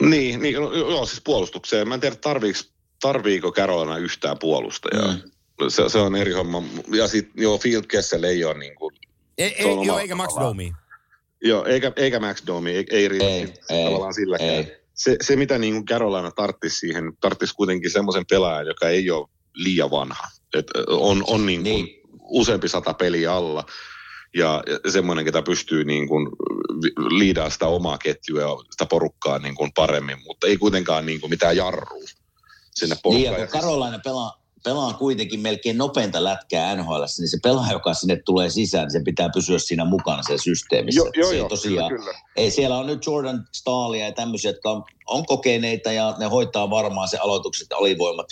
Niin, niin no, joo, siis puolustukseen. Mä en tiedä, tarviiko, tarviiko Carolina yhtään puolustajaa. Mm. Se, se, on eri homma. Ja sitten, joo, Field Kessel ei ole niin kuin, Ei, ei, joo, eikä Max. Domi. joo, eikä, eikä Max Domi, ei, ei, riitä Ei, ei, tavallaan silläkään. ei. Se, se, mitä niin kuin Carolina tarttisi siihen, tarttisi kuitenkin semmoisen pelaajan, joka ei ole liian vanha. Et on on niin kuin Niin. useampi sata peliä alla ja semmoinen, ketä pystyy niin kuin liidaa sitä omaa ketjua ja sitä porukkaa niin kuin paremmin, mutta ei kuitenkaan niin kuin mitään jarrua sinne Niin, porukkaan. ja kun Ja siis- Carolina pelaa, pelaa kuitenkin melkein nopeinta lätkää NHL, niin se pelaaja, joka sinne tulee sisään, niin se pitää pysyä siinä mukana sen systeemissä. Joo, joo, se ei joo, tosiaan, kyllä, kyllä. Ei, siellä on nyt Jordan Stahlia ja tämmöisiä, jotka on, on kokeneita ja ne hoitaa varmaan se aloitukset ja alivoimat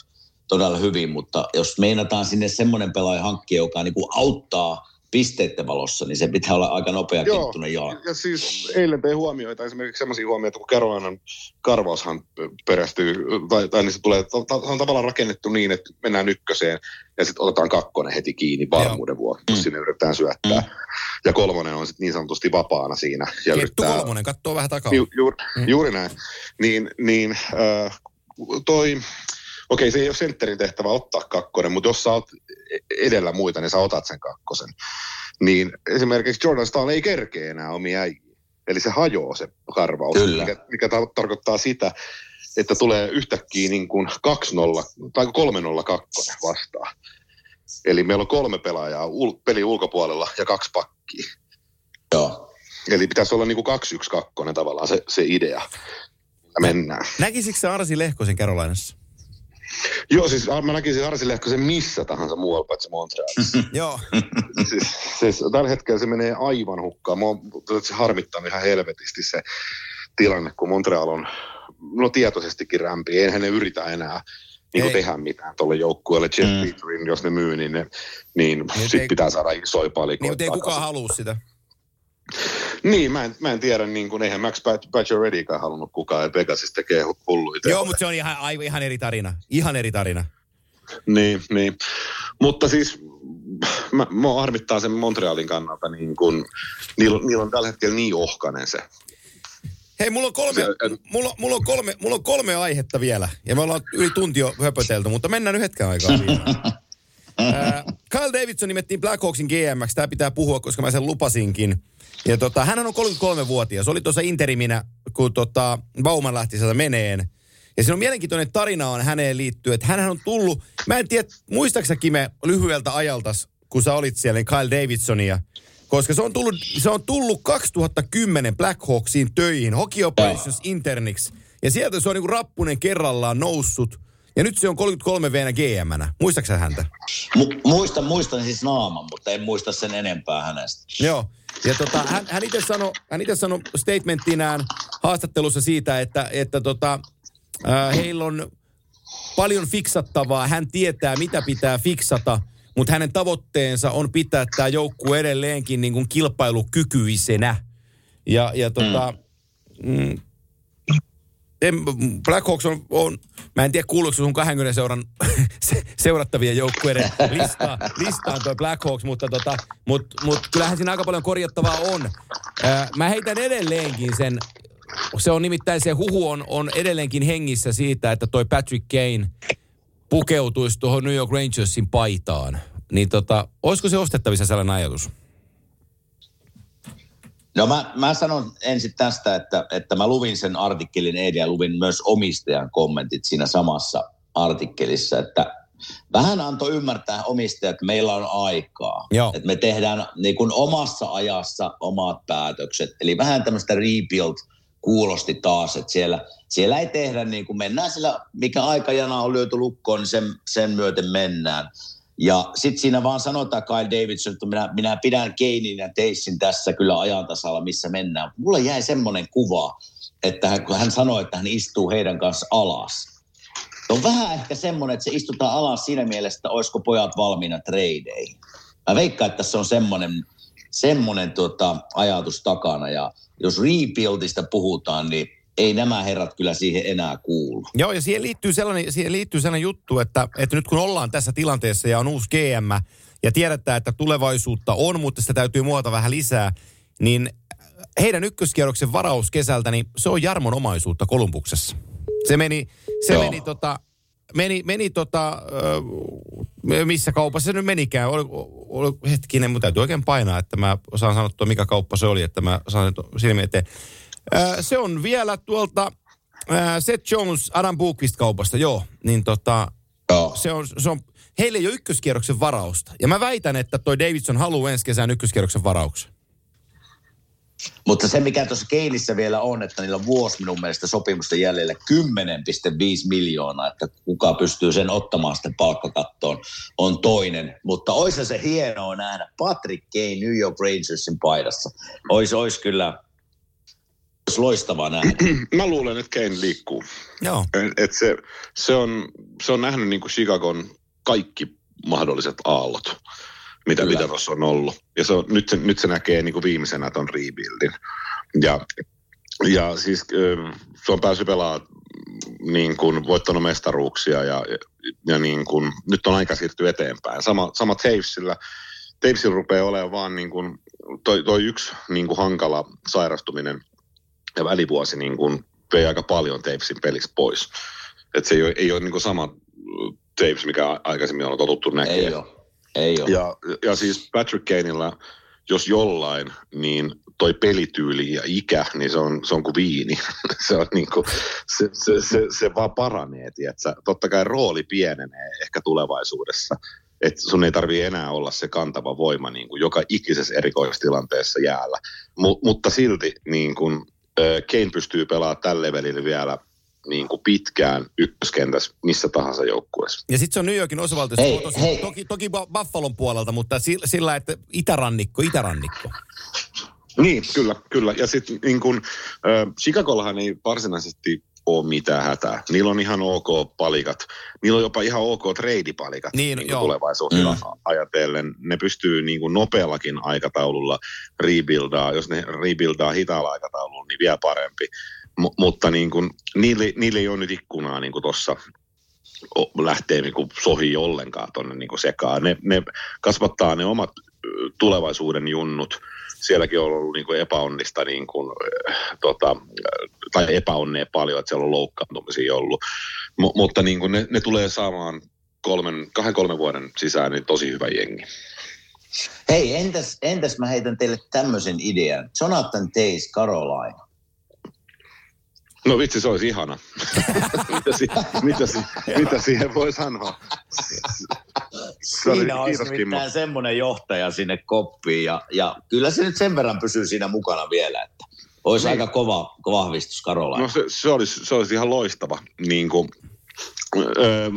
todella hyvin, mutta jos meinataan sinne semmoinen pelaaja hankkia, joka niin kuin auttaa pisteiden valossa, niin se pitää olla aika nopea Joo, jalka. ja siis eilen tein huomioita, esimerkiksi sellaisia huomioita, kun Carolinan karvaushan perästyy, tai, tai niin se tulee, se on tavallaan rakennettu niin, että mennään ykköseen ja sitten otetaan kakkonen heti kiinni varmuuden vuoksi, jos Mm. sinne yritetään syöttää. Mm. Ja kolmonen on sitten niin sanotusti vapaana siinä. Ja Kettu yrittää, kolmonen, kattoo vähän takaa. Ju, juur, Mm. Juuri näin. Niin, niin äh, toi, okei se ei ole sentterin tehtävä ottaa kakkonen, mutta jos sä oot edellä muita, niin sä otat sen kakkosen. Niin esimerkiksi Jordan Stahl ei kerkeä enää omia äijiä. Eli se hajoaa se karvaus, Kyllä. mikä, mikä tar- tarkoittaa sitä, että tulee yhtäkkiä niin kuin 2-0 tai 3-0 kakkonen vastaan. Eli meillä on kolme pelaajaa ul- pelin ulkopuolella ja kaksi pakkia. Joo. Eli pitäisi olla niin kuin 2-1 kakkonen tavallaan se, se idea. Mennään. Näkisikö se Arsi Lehkosen Carolinassa? Joo, siis mä näkisin Arsi Lehkosen missä tahansa muualla paitsi Montrealissa. Joo. siis, siis, tällä hetkellä se menee aivan hukkaan. Mä oon, se harmittanut ihan helvetisti se tilanne, kun Montreal on no tietoisestikin rämpi. Eihän ne yritä enää niin Ei. tehdä mitään tuolle joukkueelle. Jeff Mm. Petrin, jos ne myy, niin, ne, niin, ei- sit pitää saada isoja palikoita. Niin, mutta ei kukaan halua sitä. Niin, mä en, mä en tiedä, niin kuin, eihän Max Paciorettykaan halunnut kukaan, ja Pegasus tekee hulluita. Joo, mutta se on ihan, aivan, ihan eri tarina. Ihan eri tarina. Niin, niin. Mutta siis mä, mä harmittaa sen Montrealin kannalta, niin kun, niillä, niillä on tällä hetkellä niin ohkanen se. Hei, mulla on kolme, Se- mulla, mulla, on kolme, mulla on kolme aihetta vielä. Ja me ollaan yli tunti jo höpötelty, mutta mennään nyt hetken aikaa vielä. Ää, Kyle Davidson nimettiin Blackhawksin GMX. Tämä pitää puhua, koska mä sen lupasinkin. Ja tota, hän on 33-vuotias. Oli tuossa interiminä, kun tota, Bauman lähti sieltä meneen. Ja siinä on mielenkiintoinen tarina on häneen liittyen, että hän on tullut, mä en tiedä, muistaaksä Kime lyhyeltä ajalta, kun sä olit siellä, niin Kyle Davidsonia, koska se on tullut, se on tullut 2010 Blackhawksiin töihin, Hockey Operations Interniksi. Ja sieltä se on niinku rappunen kerrallaan noussut. Ja nyt se on 33 vuonna GM-nä. Muistaaksä häntä? Mu- muistan, muistan siis naaman, mutta en muista sen enempää hänestä. Joo. Ja tota, hän, hän itse sanoi hän ite sano statementtinään haastattelussa siitä, että, että tota, äh, heillä on paljon fiksattavaa. Hän tietää, mitä pitää fiksata, mutta hänen tavoitteensa on pitää tämä joukkue edelleenkin niin kuin kilpailukykyisenä. Ja, ja tota, mm. en, Blackhawks on, on, mä en tiedä kuuluuko sun 20 seuran se- seurattavien joukkueiden listaan, listaan toi Blackhawks, mutta tota, mut, mut kyllähän siinä aika paljon korjattavaa on. Mä heitän edelleenkin sen, se on nimittäin se huhu on, on edelleenkin hengissä siitä, että toi Patrick Kane pukeutuisi tuohon New York Rangersin paitaan. niin tota, olisiko se ostettavissa sellainen ajatus? No mä, mä sanon ensin tästä, että, että mä luvin sen artikkelin eilen ja luvin myös omistajan kommentit siinä samassa artikkelissa, että vähän antoi ymmärtää omistajat, että meillä on aikaa. Joo. Että me tehdään niin kuin omassa ajassa omat päätökset. Eli vähän tämmöistä rebuild kuulosti taas, että siellä, siellä ei tehdä niin kuin mennään sillä, mikä aikajana on lyöty lukkoon, niin sen, sen myöten mennään. Ja sitten siinä vaan sanotaan Kyle Davidson, että minä, minä pidän Keinin ja Teissin tässä kyllä ajan tasalla, missä mennään. Mulle jäi semmoinen kuva, että hän, kun hän sanoi, että hän istuu heidän kanssa alas. On vähän ehkä semmoinen, että se istutaan alas siinä mielessä, että olisiko pojat valmiina treideihin. Mä veikkaan, että tässä on semmoinen, semmoinen tuota, ajatus takana. Ja jos rebuildista puhutaan, niin ei nämä herrat kyllä siihen enää kuulu. Joo, ja siihen liittyy sellainen, siihen liittyy sellainen juttu, että, että nyt kun ollaan tässä tilanteessa ja on uusi GM ja tiedetään, että tulevaisuutta on, mutta sitä täytyy muota vähän lisää, niin heidän ykköskierroksen varaus kesältä, niin se on Jarmon omaisuutta Kolumbuksessa. Se meni, se Joo. meni tota, meni, meni tota, ö, missä kaupassa se nyt menikään. Oli, oli, hetkinen, mun täytyy oikein painaa, että mä osaan sanottua, mikä kauppa se oli, että mä saan sen silmiin eteen. Se on vielä tuolta Seth Jones Adam Bookvist kaupasta, joo. Niin tota, Joo. se on, se on, heillä ei ole ykköskierroksen varausta. Ja mä väitän, että toi Davidson haluaa ensi kesän ykköskierroksen varauksen. Mutta se, mikä tuossa Keinissä vielä on, että niillä on vuosi minun mielestä sopimusta jäljellä 10,5 miljoonaa, että kuka pystyy sen ottamaan sitten palkkakattoon, on toinen. Mutta olisi se hienoa nähdä Patrick Kane New York Rangersin paidassa. Olisi, olisi kyllä olisi loistavaa nähdä. Mä luulen, että Kane liikkuu. Joo. Et se, se, on, se on nähnyt niin kuin Chicagon kaikki mahdolliset aallot, mitä, Kyllä. mitä tuossa on ollut. Ja se on, nyt, se, nyt se näkee niin kuin viimeisenä ton rebuildin. Ja, ja siis ö, se on päässyt pelaamaan niin kuin voittanut mestaruuksia ja, ja, ja niin kuin, nyt on aika siirtyä eteenpäin. Sama, sama Tavesillä. Tavesilla rupeaa olemaan vaan niin kuin, toi, toi yksi niin kuin hankala sairastuminen ja välivuosi niin kuin vei aika paljon Tavesin pelistä pois. Et se ei ole, ei ole niin kuin sama Taves, mikä a- aikaisemmin on totuttu näkemään. Ei ole. Ei ole. Ja, ja siis Patrick Kaneilla, jos jollain, niin toi pelityyli ja ikä, niin se on, se on kuin viini. se, on niin kuin, se, se, se, se, vaan paranee, tiedätkö? Totta kai rooli pienenee ehkä tulevaisuudessa. Että sun ei tarvii enää olla se kantava voima niin kuin joka ikisessä erikoistilanteessa jäällä. Mu, mutta silti niin kuin, äh, Kane pystyy pelaamaan tällä levelillä vielä niin kuin pitkään ykköskentässä missä tahansa joukkueessa. Ja sitten se on New Yorkin osavaltiossa. Hei, kotoisin. hei. Toki, toki Bu- Buffalon puolelta, mutta sillä, sillä että itärannikko, itärannikko. Niin, kyllä, kyllä. Ja sitten niin kun, äh, Chicagollahan ei varsinaisesti ole mitään hätää. Niillä on ihan ok palikat. Niillä on jopa ihan ok treidipalikat Niin, niin joo. tulevaisuutta Mm. ajatellen. Ne pystyy niin kuin nopeallakin aikataululla rebuildaa. Jos ne rebuildaa hitaalla aikataululla, niin vielä parempi. M- mutta niin kuin, niille, niille ei ole nyt ikkunaa niin tuossa lähtee niin kuin sohii ollenkaan tuonne niin sekaan. Ne, ne kasvattaa ne omat tulevaisuuden junnut. Sielläkin on ollut niin kuin epäonnista niin kuin, tota, tai epäonnea paljon, että siellä on loukkaantumisia ollut. M- mutta niin kuin ne, ne tulee saamaan kolmen, kahden kolmen vuoden sisään niin tosi hyvä jengi. Hei, entäs, entäs mä heitän teille tämmöisen idean. Jonathan Tays, Carolina. No vitsi, se olisi ihana. mitä, si, mitä, si, mitä siihen voi sanoa? Siinä olisi kiitos, Kimmo. nimittäin semmoinen johtaja sinne koppiin ja, ja kyllä se nyt sen verran pysyy siinä mukana vielä, että olisi Niin. aika kova, kova vahvistus Karolaina. No se, se, olisi, se olisi ihan loistava. Niin kuin, öö,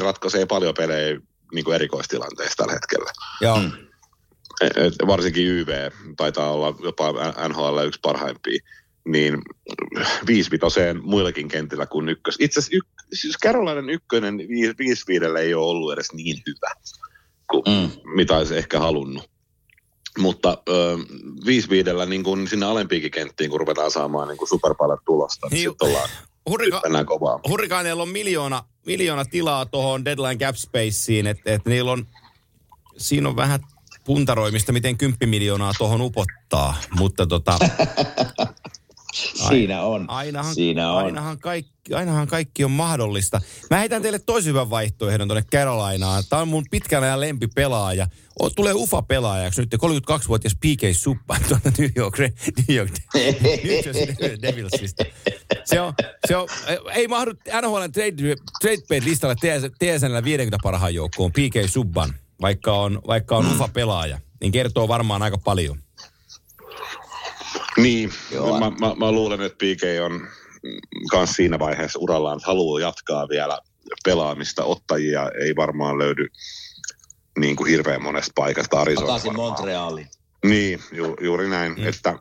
ratkaisee paljon pelejä niin kuin erikoistilanteissa tällä hetkellä. Joo. Mm. Et, et varsinkin YV taitaa olla jopa NHL yksi parhaimpia. Niin viisivitoseen muillakin kentillä kuin ykkös. Itse asiassa yk, siis ykkönen viis, viisi viidellä ei ole ollut edes niin hyvä kuin Mm. mitä olisi ehkä halunnut. Mutta ö, viisi viidellä niin kuin sinne alempiinkin kenttiin, kun ruvetaan saamaan niin kuin superpallet tulosta, niin Niin, sitten ollaan Hurrika- kovaa. Hurrikaaneilla on miljoona, miljoona tilaa tuohon deadline cap spaceen, että et niillä on, siinä on vähän puntaroimista, miten 10 miljoonaa tuohon upottaa, mutta tota, Siinä on. Ainahan, Siinä on. Ainahan, kaikki, ainahan kaikki on mahdollista. Mä heitän teille toisen hyvän vaihtoehdon tuonne Carolinaan. Tämä on mun pitkän ajan lempipelaaja. O, tulee UFA-pelaajaksi nyt 32-vuotias PK Suppa tuolta New York, New York, New Jersey Devilsista. Se on, se on, ei mahdu NHL trade, trade listalle TSNllä 50 parhaan joukkoon PK Subban, vaikka on, vaikka on UFA-pelaaja. Niin kertoo varmaan aika paljon. Niin, Joo. mä, mä, mä, luulen, että PK on myös siinä vaiheessa urallaan, että haluaa jatkaa vielä pelaamista. Ottajia ei varmaan löydy niin kuin hirveän monesta paikasta. Arizona Takaisin varmaan. Montrealiin. Niin, ju, juuri näin, mm. että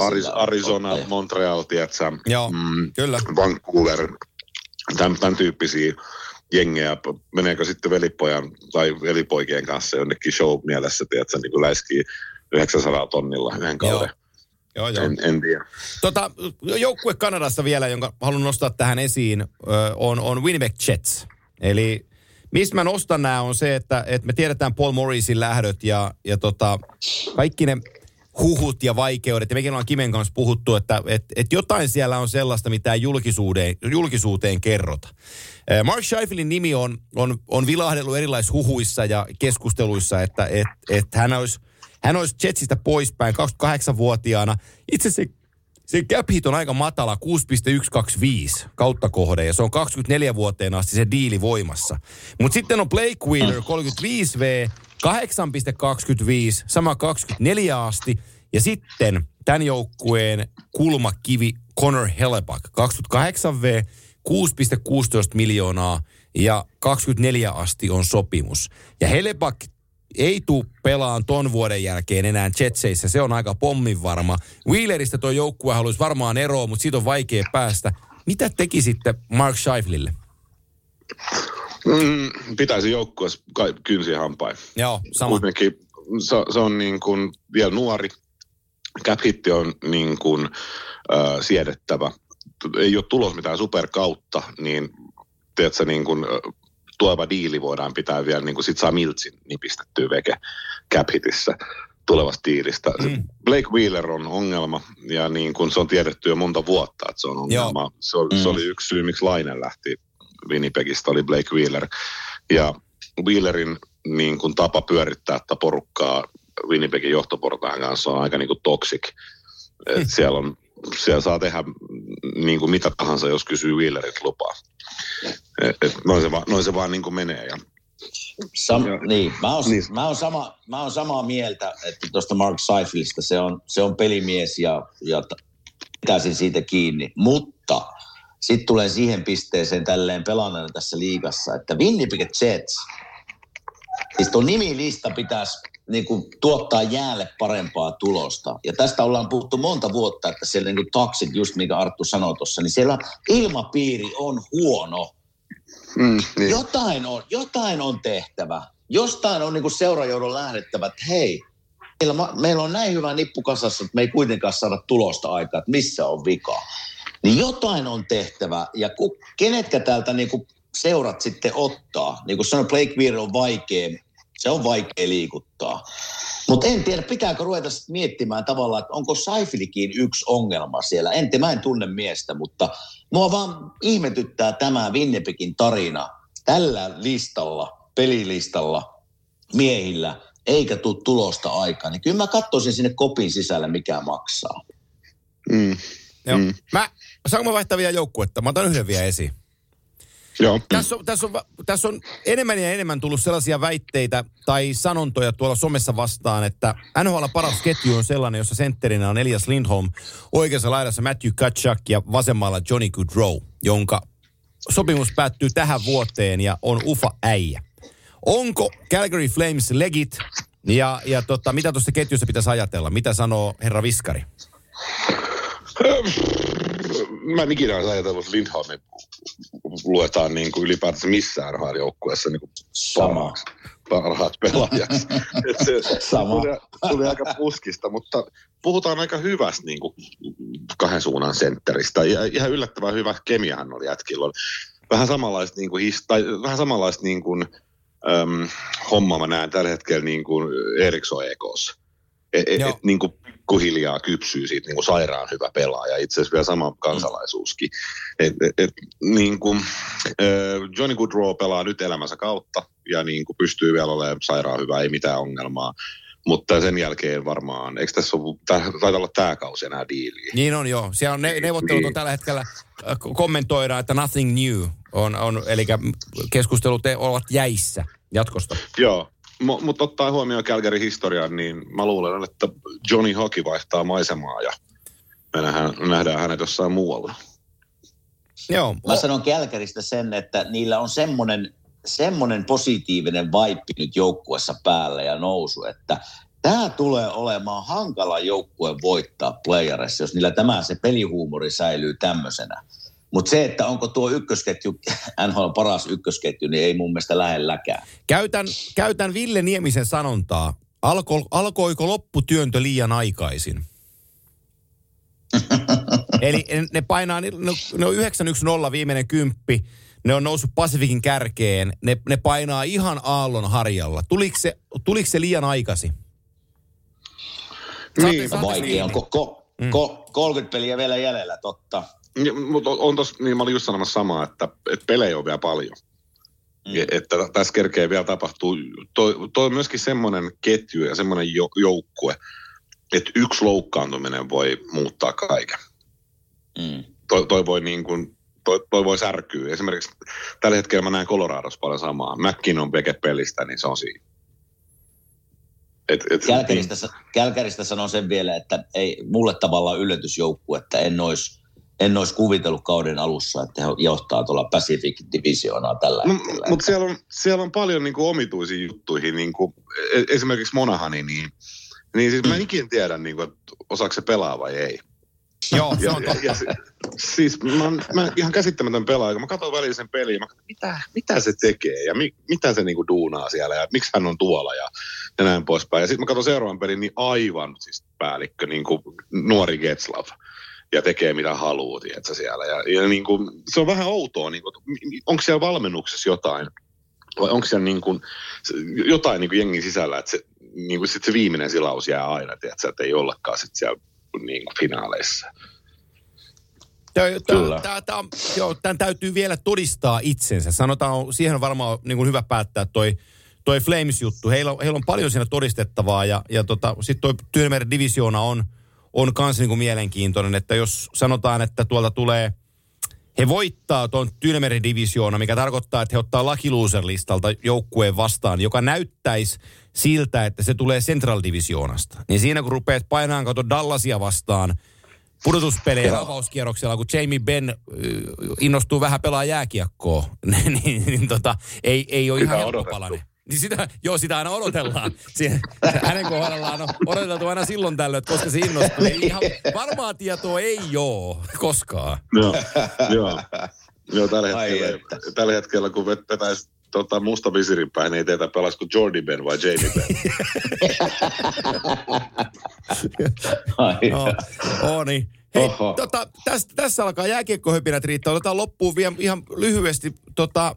Aris, Arizona, ottaja. Montreal, tiedätkö, Joo, mm, kyllä. Vancouver, tämän, tämän tyyppisiä jengejä. Meneekö sitten velipojan tai velipoikien kanssa jonnekin show mielessä, tiedätkö, niin kuin läiskii 900 tonnilla yhden kauden. Joo, joo. En, en tiedä. Tota, joukkue Kanadasta vielä, jonka haluan nostaa tähän esiin, on, on Winnipeg Jets. Eli mistä mä nostan nämä on se, että, että me tiedetään Paul Morrisin lähdöt ja, ja tota, kaikki ne huhut ja vaikeudet. Ja mekin ollaan Kimen kanssa puhuttu, että, että, että jotain siellä on sellaista, mitä ei julkisuuteen, julkisuuteen kerrota. Mark Scheifelin nimi on, on, on vilahdellut erilaisissa huhuissa ja keskusteluissa, että että että hän olisi hän olisi Jetsistä poispäin 28-vuotiaana. Itse se, se cap hit on aika matala, 6,125 kautta kohde, ja se on 24 vuoteen asti se diili voimassa. Mutta sitten on Blake Wheeler, 35V, 8,25, sama 24 asti, ja sitten tämän joukkueen kulmakivi Connor Hellebuck, 28V, 6,16 miljoonaa, ja 24 asti on sopimus. Ja Hellebuck ei tuu pelaan ton vuoden jälkeen enää Jetseissä. Se on aika pommin varma. Wheeleristä tuo joukkue haluaisi varmaan eroa, mutta siitä on vaikea päästä. Mitä tekisitte Mark Scheiflille? Mm, pitäisi joukkueessa kynsiä hampain. Joo, sama. Kuitenkin se, se on niin kuin vielä nuori. Cap on niin kuin, äh, siedettävä. Ei ole tulos mitään superkautta, niin tiedätkö, niin kuin, äh, tuleva diili voidaan pitää vielä, niin kuin sit saa Miltsin nipistettyä veke cap hitissä tulevasta diilistä. Mm. Blake Wheeler on ongelma ja niin kuin se on tiedetty jo monta vuotta, että se on ongelma. Se oli, se oli yksi syy, miksi Laine lähti Winnipegistä, oli Blake Wheeler. Ja Wheelerin niin kuin tapa pyörittää tätä porukkaa Winnipegin johtoportaan kanssa on aika niin kuin toxic. Et siellä, on, siellä saa tehdä niin kuin mitä tahansa, jos kysyy Wheelerit lupaa. Et, et noin, se vaan, noin se vaan niin kuin menee. Ja, Sam, niin, mä oon, Niin. mä, oon sama, mä oon samaa mieltä, että tuosta Mark Seifelistä se on, se on pelimies ja, ja pitäisin siitä kiinni. Mutta sitten tulee siihen pisteeseen tälleen pelanneena tässä liigassa, että Winnipeg Jets, siis tuon nimilista pitäisi niin kuin, tuottaa jäälle parempaa tulosta. Ja tästä ollaan puhuttu monta vuotta, että siellä niin kuin taksit, just mikä Arttu sanoi tuossa, niin siellä ilmapiiri on huono. mm, niin. Jotain on, jotain on tehtävä. Jostain on niin seurajoudon lähdettävä, että hei, meillä, meillä on näin hyvä nippu kasassa, että me ei kuitenkaan saada tulosta aikaa, että missä on vika. Niin jotain on tehtävä. Ja ku, kenetkä täältä niin kuin seurat sitten ottaa? Niin kuin sanoin, Blake Weir on vaikea, se on vaikea liikuttaa. Mutta en tiedä, pitääkö ruveta sit miettimään tavallaan, että onko Saifilikin yksi ongelma siellä. En, mä en tunne miestä, mutta mua vaan ihmetyttää tämä Winnipegin tarina tällä listalla, pelilistalla, miehillä, eikä tule tulosta aikaa. Niin kyllä mä katsoisin sinne kopin sisällä, mikä maksaa. Mm, Joo. Mm. Mä, saanko mä vaihtaa vielä joukkuetta? Mä otan yhden vielä esiin. Joo. Tässä on, tässä, on, tässä on enemmän ja enemmän tullut sellaisia väitteitä tai sanontoja tuolla somessa vastaan, että NHL paras ketju on sellainen, jossa sentterinä on Elias Lindholm, oikeassa laidassa Matthew Kachak ja vasemmalla Johnny Goodrow, jonka sopimus päättyy tähän vuoteen ja on ufa äijä. Onko Calgary Flames legit ja, ja tota, mitä tuosta ketjusta pitäisi ajatella? Mitä sanoo herra Viskari? Mä en ikinä olisi ajatellut, Lindholmin luetaan niin kuin ylipäätänsä missään joukkueessa niin Sama. parhaaksi pelaajaksi. Et se Sama. Tuli, tuli, aika puskista, mutta puhutaan aika hyvästä niin kuin kahden suunnan sentteristä. Ja ihan yllättävän hyvä kemiahan oli jätkillä. Vähän samanlaista, niin kuin, tai vähän samanlaista niin kuin, äm, hommaa mä näen tällä hetkellä niin kuin Eriksson EKssa. Et, Joo. et, niin kuin pikkuhiljaa kypsyy siitä niin kuin sairaan hyvä pelaaja, itse asiassa vielä sama kansalaisuuskin. Et, et, et, niin kuin, äh, Johnny Goodrow pelaa nyt elämänsä kautta ja niin kuin pystyy vielä olemaan sairaan hyvä, ei mitään ongelmaa. Mutta sen jälkeen varmaan, eikö tässä ole, taitaa olla tämä kausi enää diiliä? Niin on joo. Siellä on ne, neuvottelut on Niin. tällä hetkellä, kommentoidaan, että nothing new on, on eli keskustelut e- ovat jäissä jatkosta. Joo, mutta ottaen huomioon Calgary historian, niin mä luulen, että Johnny Hockey vaihtaa maisemaa ja me nähdään, nähdään hänet jossain muualla. Joo, Mä sanon Kälkäristä sen, että niillä on semmoinen, semmoinen positiivinen vaippi nyt joukkuessa päällä ja nousu, että tämä tulee olemaan hankala joukkue voittaa playerissa, jos niillä tämä se pelihuumori säilyy tämmöisenä. Mutta se, että onko tuo ykkösketju, NHL paras ykkösketju, niin ei mun mielestä lähelläkään. Käytän, käytän Ville Niemisen sanontaa. Alko, alkoiko lopputyöntö liian aikaisin? Eli ne painaa, ne, ne on 910 viimeinen kymppi, ne on noussut Pasifikin kärkeen, ne, ne painaa ihan aallon harjalla. Tuliko se, tuliko se liian aikaisin? Niin, saatte Vaikea on. Ko, ko, Mm. ko, 30 peliä vielä jäljellä, totta. Mutta on, tos, niin mä olin just sanomassa samaa, että, että pelejä on vielä paljon. Mm. Että tässä kerkee vielä tapahtuu. Toi, toi on myöskin semmoinen ketju ja semmoinen jo, joukkue, että yksi loukkaantuminen voi muuttaa kaiken. Mm. Toi, toi voi niin kuin, toi, toi voi särkyä. Esimerkiksi tällä hetkellä mä näen Coloradossa paljon samaa. Mäkkin on peke pelistä, niin se on siinä. Et, et, Kälkäristä, Kälkäristä sanon sen vielä, että ei mulle tavallaan yllätysjoukku, että en olisi en ois kuvitellut kauden alussa, että he johtaa tuolla Pacific Divisionaa tällä No, hetkellä. mutta siellä on, siellä on paljon niinku omituisia juttuja, niinku, e- esimerkiksi Monahani, niin, niin siis mä en ikinä tiedä, niinku, että osaako se pelaa vai ei. Joo, se on ja, totta. ja, siis mä, oon- mä ihan käsittämätön pelaaja, mä katson välillä sen peliä, mä katson, mitä, mitä se tekee ja mi, mitä se niinku duunaa siellä ja miksi hän on tuolla ja, ja näin poispäin. Ja sitten mä katson seuraavan pelin, niin aivan siis päällikkö, niin kuin nuori Getslav ja tekee mitä haluaa, tiedätkö siellä. Ja, ja niin kuin, se on vähän outoa, niin kuin, onko siellä valmennuksessa jotain, vai onko siellä niin kuin, jotain niin kuin jengin sisällä, että se, niin kuin sit se viimeinen silaus jää aina, tiedätkö, että ei ollakaan sit siellä niin kuin finaaleissa. Tää, tää, Kyllä. tää, tää, on- joo, tämän täytyy vielä todistaa itsensä. Sanotaan, siihen on varmaan niin kuin hyvä päättää toi, toi Flames-juttu. Heillä on, heillä on paljon siinä todistettavaa ja, ja tota, sitten toi Tyynemeren divisioona on, on kans niin kuin mielenkiintoinen, että jos sanotaan, että tuolta tulee, he voittaa tuon Tyynemeren divisioona, mikä tarkoittaa, että he ottaa Lucky Loser-listalta joukkueen vastaan, joka näyttäisi siltä, että se tulee Central Divisioonasta. Niin siinä kun rupeat painaan kato Dallasia vastaan, pudotuspelejä avauskierroksella, kun Jamie Benn ö, innostuu vähän pelaa jääkiekkoa, niin, niin, niin tota, ei, ei ole Sitä ihan helppopalainen. Niin sitä, joo, sitä aina odotellaan. Siihen, hänen kohdallaan on odoteltu aina silloin tällöin, että koska se innostuu. Ei ihan, varmaa tietoa ei ole koskaan. Joo, joo. joo tällä, hetkellä, että. tällä hetkellä, kun vet- vetäisi tota, musta visirin päin, niin ei teitä pelasiko Jordi Ben vai Jamie Ben. Ai, No, oh, niin. Hei, Oho. tota, tästä, tässä alkaa jääkiekkohypinät riittää. Otetaan loppuun vielä ihan lyhyesti tota,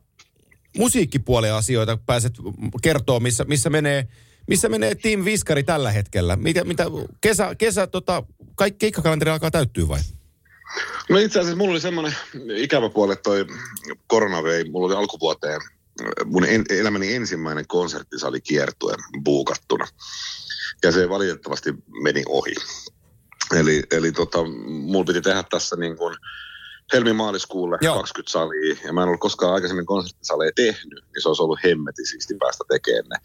musiikkipuolen asioita. Pääset kertoa, missä, missä menee missä menee Team Viskari tällä hetkellä? Mitä, mitä kesä, kesä tota, kaikki keikkakalenteri alkaa täyttyä vai? No itse asiassa mulla oli semmoinen ikävä puoli, että toi korona vei, mulla oli alkuvuoteen mun en, elämäni ensimmäinen konserttisali kiertue buukattuna. Ja se valitettavasti meni ohi. Eli, eli tota, mulla piti tehdä tässä niin kuin helmi-maaliskuulle Joo. 20 salia, ja mä en ollut koskaan aikaisemmin konserttisaleja tehnyt, niin se olisi ollut hemmeti siisti päästä tekemään ne.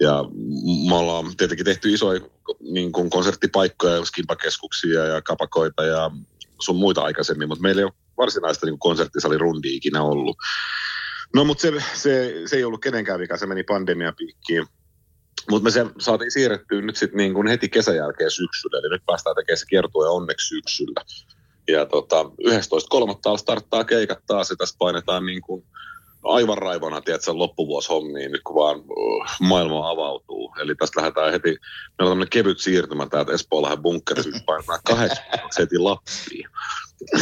Ja me ollaan tietenkin tehty isoja niin kuin konserttipaikkoja, skimpakeskuksia ja kapakoita ja sun muita aikaisemmin, mutta meillä ei ole varsinaista niin konserttisalirundia ikinä ollut. No mutta se, se, se ei ollut kenenkään vika, se meni pandemiapiikkiin. Mutta me se saatiin siirrettyä nyt sitten niin heti kesän jälkeen syksyllä, eli nyt päästään tekemään se kiertue onneksi syksyllä. Ja tota, 11.3. starttaa keikat taas ja tässä painetaan niin kuin aivan raivona, tiedätkö, loppuvuoshommiin, nyt kun vaan maailma avautuu. Eli tästä lähdetään heti, meillä on tämmöinen kevyt siirtymä täältä Espoolahan bunkkerissa, painetaan kahdeksan heti Lappiin.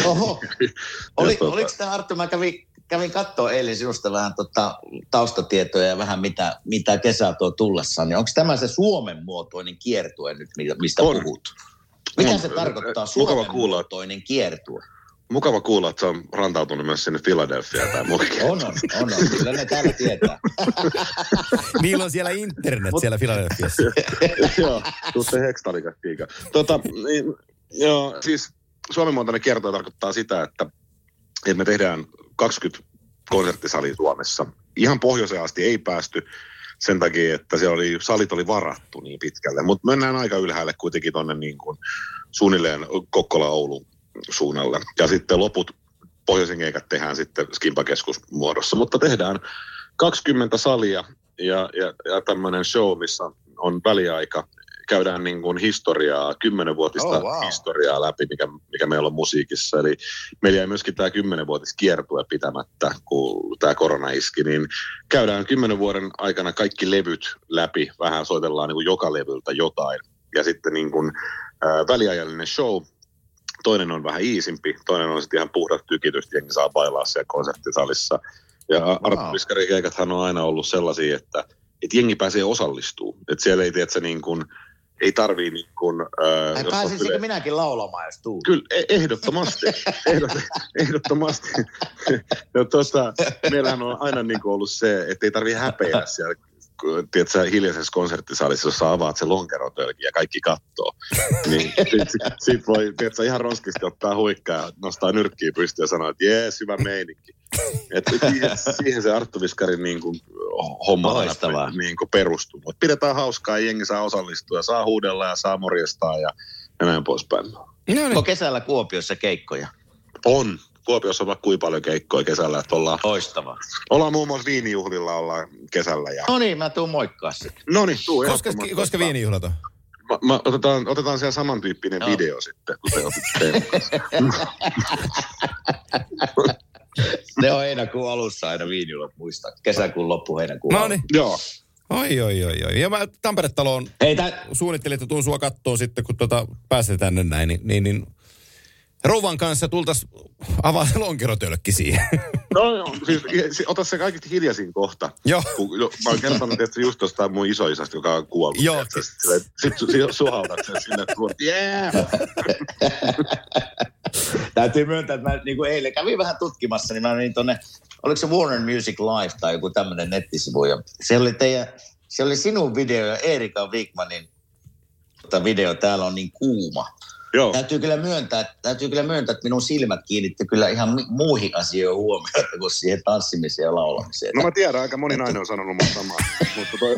Oho. Oli, Ja tota- oliko tämä Arttu, mä kävin, kävin katsoa eilen sinusta vähän tota, taustatietoja ja vähän mitä, mitä kesä tuo tullessaan. Niin onko tämä se Suomen muotoinen kiertue nyt, mi- mistä On. puhut? Mitä On. se tarkoittaa Mukava Suomen kuulla. muotoinen kiertue? Mukava kuulla, että se on rantautunut myös sinne Philadelphiaan tai muutenkin. On, on, on, on. Kyllä ne täällä tietää. Niillä on siellä internet siellä Filadelfiassa. joo, tuutte hekstalikas kiika. Tota, niin, joo, siis Suomen muotoinen kierto tarkoittaa sitä, että, että me tehdään 20 konserttisalia Suomessa. Ihan pohjoiseen asti ei päästy sen takia, että siellä oli, salit oli varattu niin pitkälle. Mutta mennään aika ylhäälle kuitenkin tuonne niin kuin suunnilleen Kokkola-Oulun suunnalle. Ja sitten loput pohjoisen keikat tehdään sitten Skimpakeskus muodossa. Mutta tehdään 20 salia ja, ja, ja tämmöinen show, missä on väliaika. Käydään niin kuin historiaa, kymmenenvuotista Oh, wow. historiaa läpi, mikä, mikä meillä on musiikissa. Eli meillä jäi myöskin tämä kymmenenvuotis kiertue pitämättä, kun tämä korona iski. Niin käydään kymmenen vuoden aikana kaikki levyt läpi. Vähän soitellaan niin kuin joka levyltä jotain. Ja sitten niin kuin, ää, väliajallinen show. Toinen on vähän iisimpi, toinen on sitten ihan puhdas tykitys, jengi saa bailaa siellä konserttisalissa. Ja wow. Arttu Viskarin keikathan on aina ollut sellaisia, että, että jengi pääsee osallistumaan. Että siellä ei, tiedätkö, niin kuin, ei tarvii niin kuin... Ää, Ai pääsisikö yle- minäkin laulamaan, jos tuu? Kyllä, e- ehdottomasti. Ehdot, ehdottomasti. Ja tuosta, meillähän on aina niin kuin ollut se, että ei tarvitse häpeää siellä tiedätkö, hiljaisessa konserttisalissa, jossa avaat se lonkerotölki ja kaikki kattoo. Niin sit, sit, sit voi tiedätkö, ihan ronskisti ottaa huikkaa ja nostaa nyrkkiä pystyyn ja sanoa, että jees, hyvä meininki. Et siihen, siihen se Arttu Viskarin niin kuin, homma aina Loistavaa. niin kuin perustuu. Mut pidetään hauskaa ja jengi saa osallistua ja saa huudella ja saa morjestaa ja, ja näin poispäin. No niin. Onko kesällä Kuopiossa keikkoja? On. Kuopiossa on vaikka kuinka paljon keikkoja kesällä, että ollaan, Loistavaa. ollaan muun muassa viinijuhlilla ollaan kesällä. Ja... No niin, mä tuun moikkaa sitten. No niin, tuu Koska, ehdottomasti. koska viinijuhlat on? Mä, mä, otetaan, otetaan siellä samantyyppinen Joo. video sitten, kun te otit. Ne on heinäkuun alussa aina viinijuhlat, muista. Kesäkuun loppu, heinäkuun No niin. Joo. Oi, oi, oi, oi. Ja mä Tampere-taloon Hei, tä... suunnittelin, että tuun sua kattoon sitten, kun tota, pääsee tänne näin, niin, niin, niin rouvan kanssa tultas avaa se lonkerotölkki siihen. No joo, siis si- ota se kaikista hiljaisin kohta. Joo. Kun, jo, mä oon kertonut että just jostain mun isoisasta, joka on kuollut. Joo. Sitten sit, su, suhautat sen sinne, että tuot, yeah! Täytyy myöntää, että mä niin kuin eilen kävin vähän tutkimassa, niin mä menin tonne, oliko se Warner Music Live tai joku tämmöinen nettisivu, ja se oli teidän, se oli sinun video ja Erika Wigmanin tota video, täällä on niin kuuma. Joo. Täytyy kyllä myöntää, täytyy kyllä myöntää, että minun silmät kiinnitti kyllä ihan muihin asioihin huomiota kuin siihen tanssimiseen ja laulamiseen. No mä tiedän, aika moni nainen on sanonut mun samaa. Mutta toi...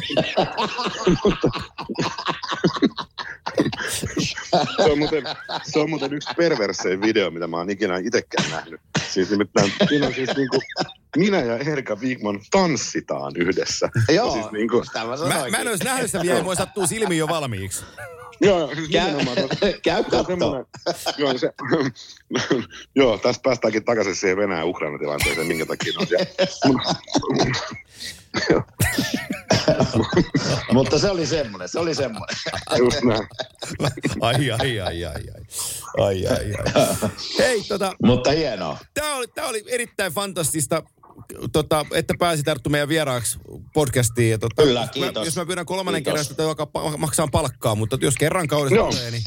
se, on muuten, se on muuten yksi perversein video, mitä mä oon ikinä itsekään nähnyt. Siis nimittäin siinä on siis niinku, minä ja Erika Wigman tanssitaan yhdessä. Joo, Siis niinku, sitä mä Mä, en olisi nähnyt sitä vielä, mua sattuu silmiin jo valmiiksi. Joo, joo, siis Käy, käy semmoinen- Joo, se, joo, tästä päästäänkin takaisin siihen Venäjä-Ukraina-tilanteeseen, minkä takia on siellä. Mutta se oli semmoinen, se oli semmoinen. Just näin. Ai, ai, ai, ai, ai. Ai, ai, ai. Hei, tota, Mutta hienoa. tämä oli, tää oli erittäin fantastista, tota, että pääsit Arttu meidän vieraaksi podcastiin. Ja, tota, Kyllä, jos mä- kiitos. Jos mä pyydän kolmannen Kiitos. kerran, sitä joka pa- maksaa palkkaa, mutta jos kerran kaudessa Joo. tulee, niin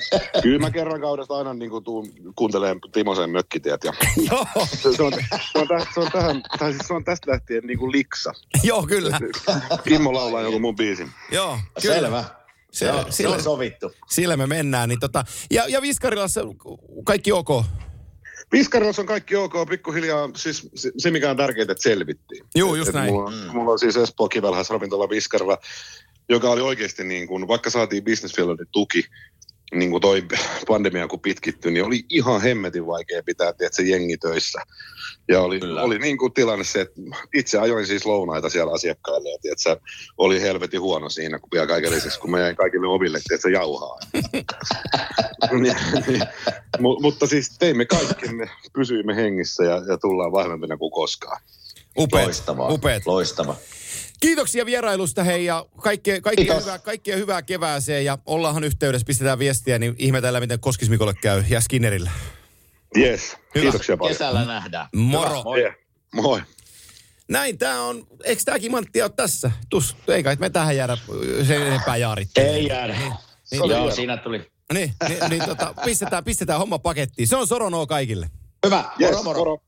Kyllä mä kerran kaudesta aina niin kuin, tuun kuuntelemaan Timosen mökkitiet. Ja joo, se, se, on, se, on, tästä, se, on tähän, tai siis se on tästä lähtien niin kuin liksa. joo, kyllä. Kimmo laulaa joku mun biisin. Joo, kyllä. Selvä. Se- sillä- on sovittu. Sillä me mennään. Niin tota, ja, ja Viskarilassa kaikki ok. Piskarilla on kaikki ok, pikkuhiljaa, siis se, se mikä on tärkeintä, että selvittiin. Juu, just Et näin. Mulla, mm. mulla on siis Espoo Kivelhäs ravintola Viskarilla, joka oli oikeasti niin kuin, vaikka saatiin Business Finlandin tuki, niin kuin toi pandemia kun pitkittyi, niin oli ihan hemmetin vaikea pitää tiedätkö, jengi töissä. Ja oli, Kyllä. oli niin kuin tilanne se, että itse ajoin siis lounaita siellä asiakkaille ja tiedätkö, oli helvetin huono siinä, kun vielä kaiken lisäksi, kun mä jäin kaikille oville, tiedätkö, jauhaa. Niin, niin. Mu- mutta siis teimme kaikkemme, pysyimme hengissä ja, ja tullaan vahvempina kuin koskaan. Upeat, Loistavaa. upeat. Loistava. Kiitoksia vierailusta hei ja kaikkea, kaikkea, hyvää, kaikkea hyvää kevääseen ja ollaanhan yhteydessä, pistetään viestiä, niin ihmetellään miten Koskismikolle käy ja Skinnerillä. Yes, Hyvä. kiitoksia paljon. Kesällä nähdään. Moro. Hyvä, moi. Moi. Näin tää on, eikö tää kimanttia ole tässä? Tus, ei kai me tähän jäädä sen enempää jaaritteen. Ei jäädä. Niin, Joo, niin, siinä tuli. niin, niin, niin tota, pistetään, pistetään homma pakettiin. Se on Soronoo kaikille. Hyvä, Yes, moro moro. moro.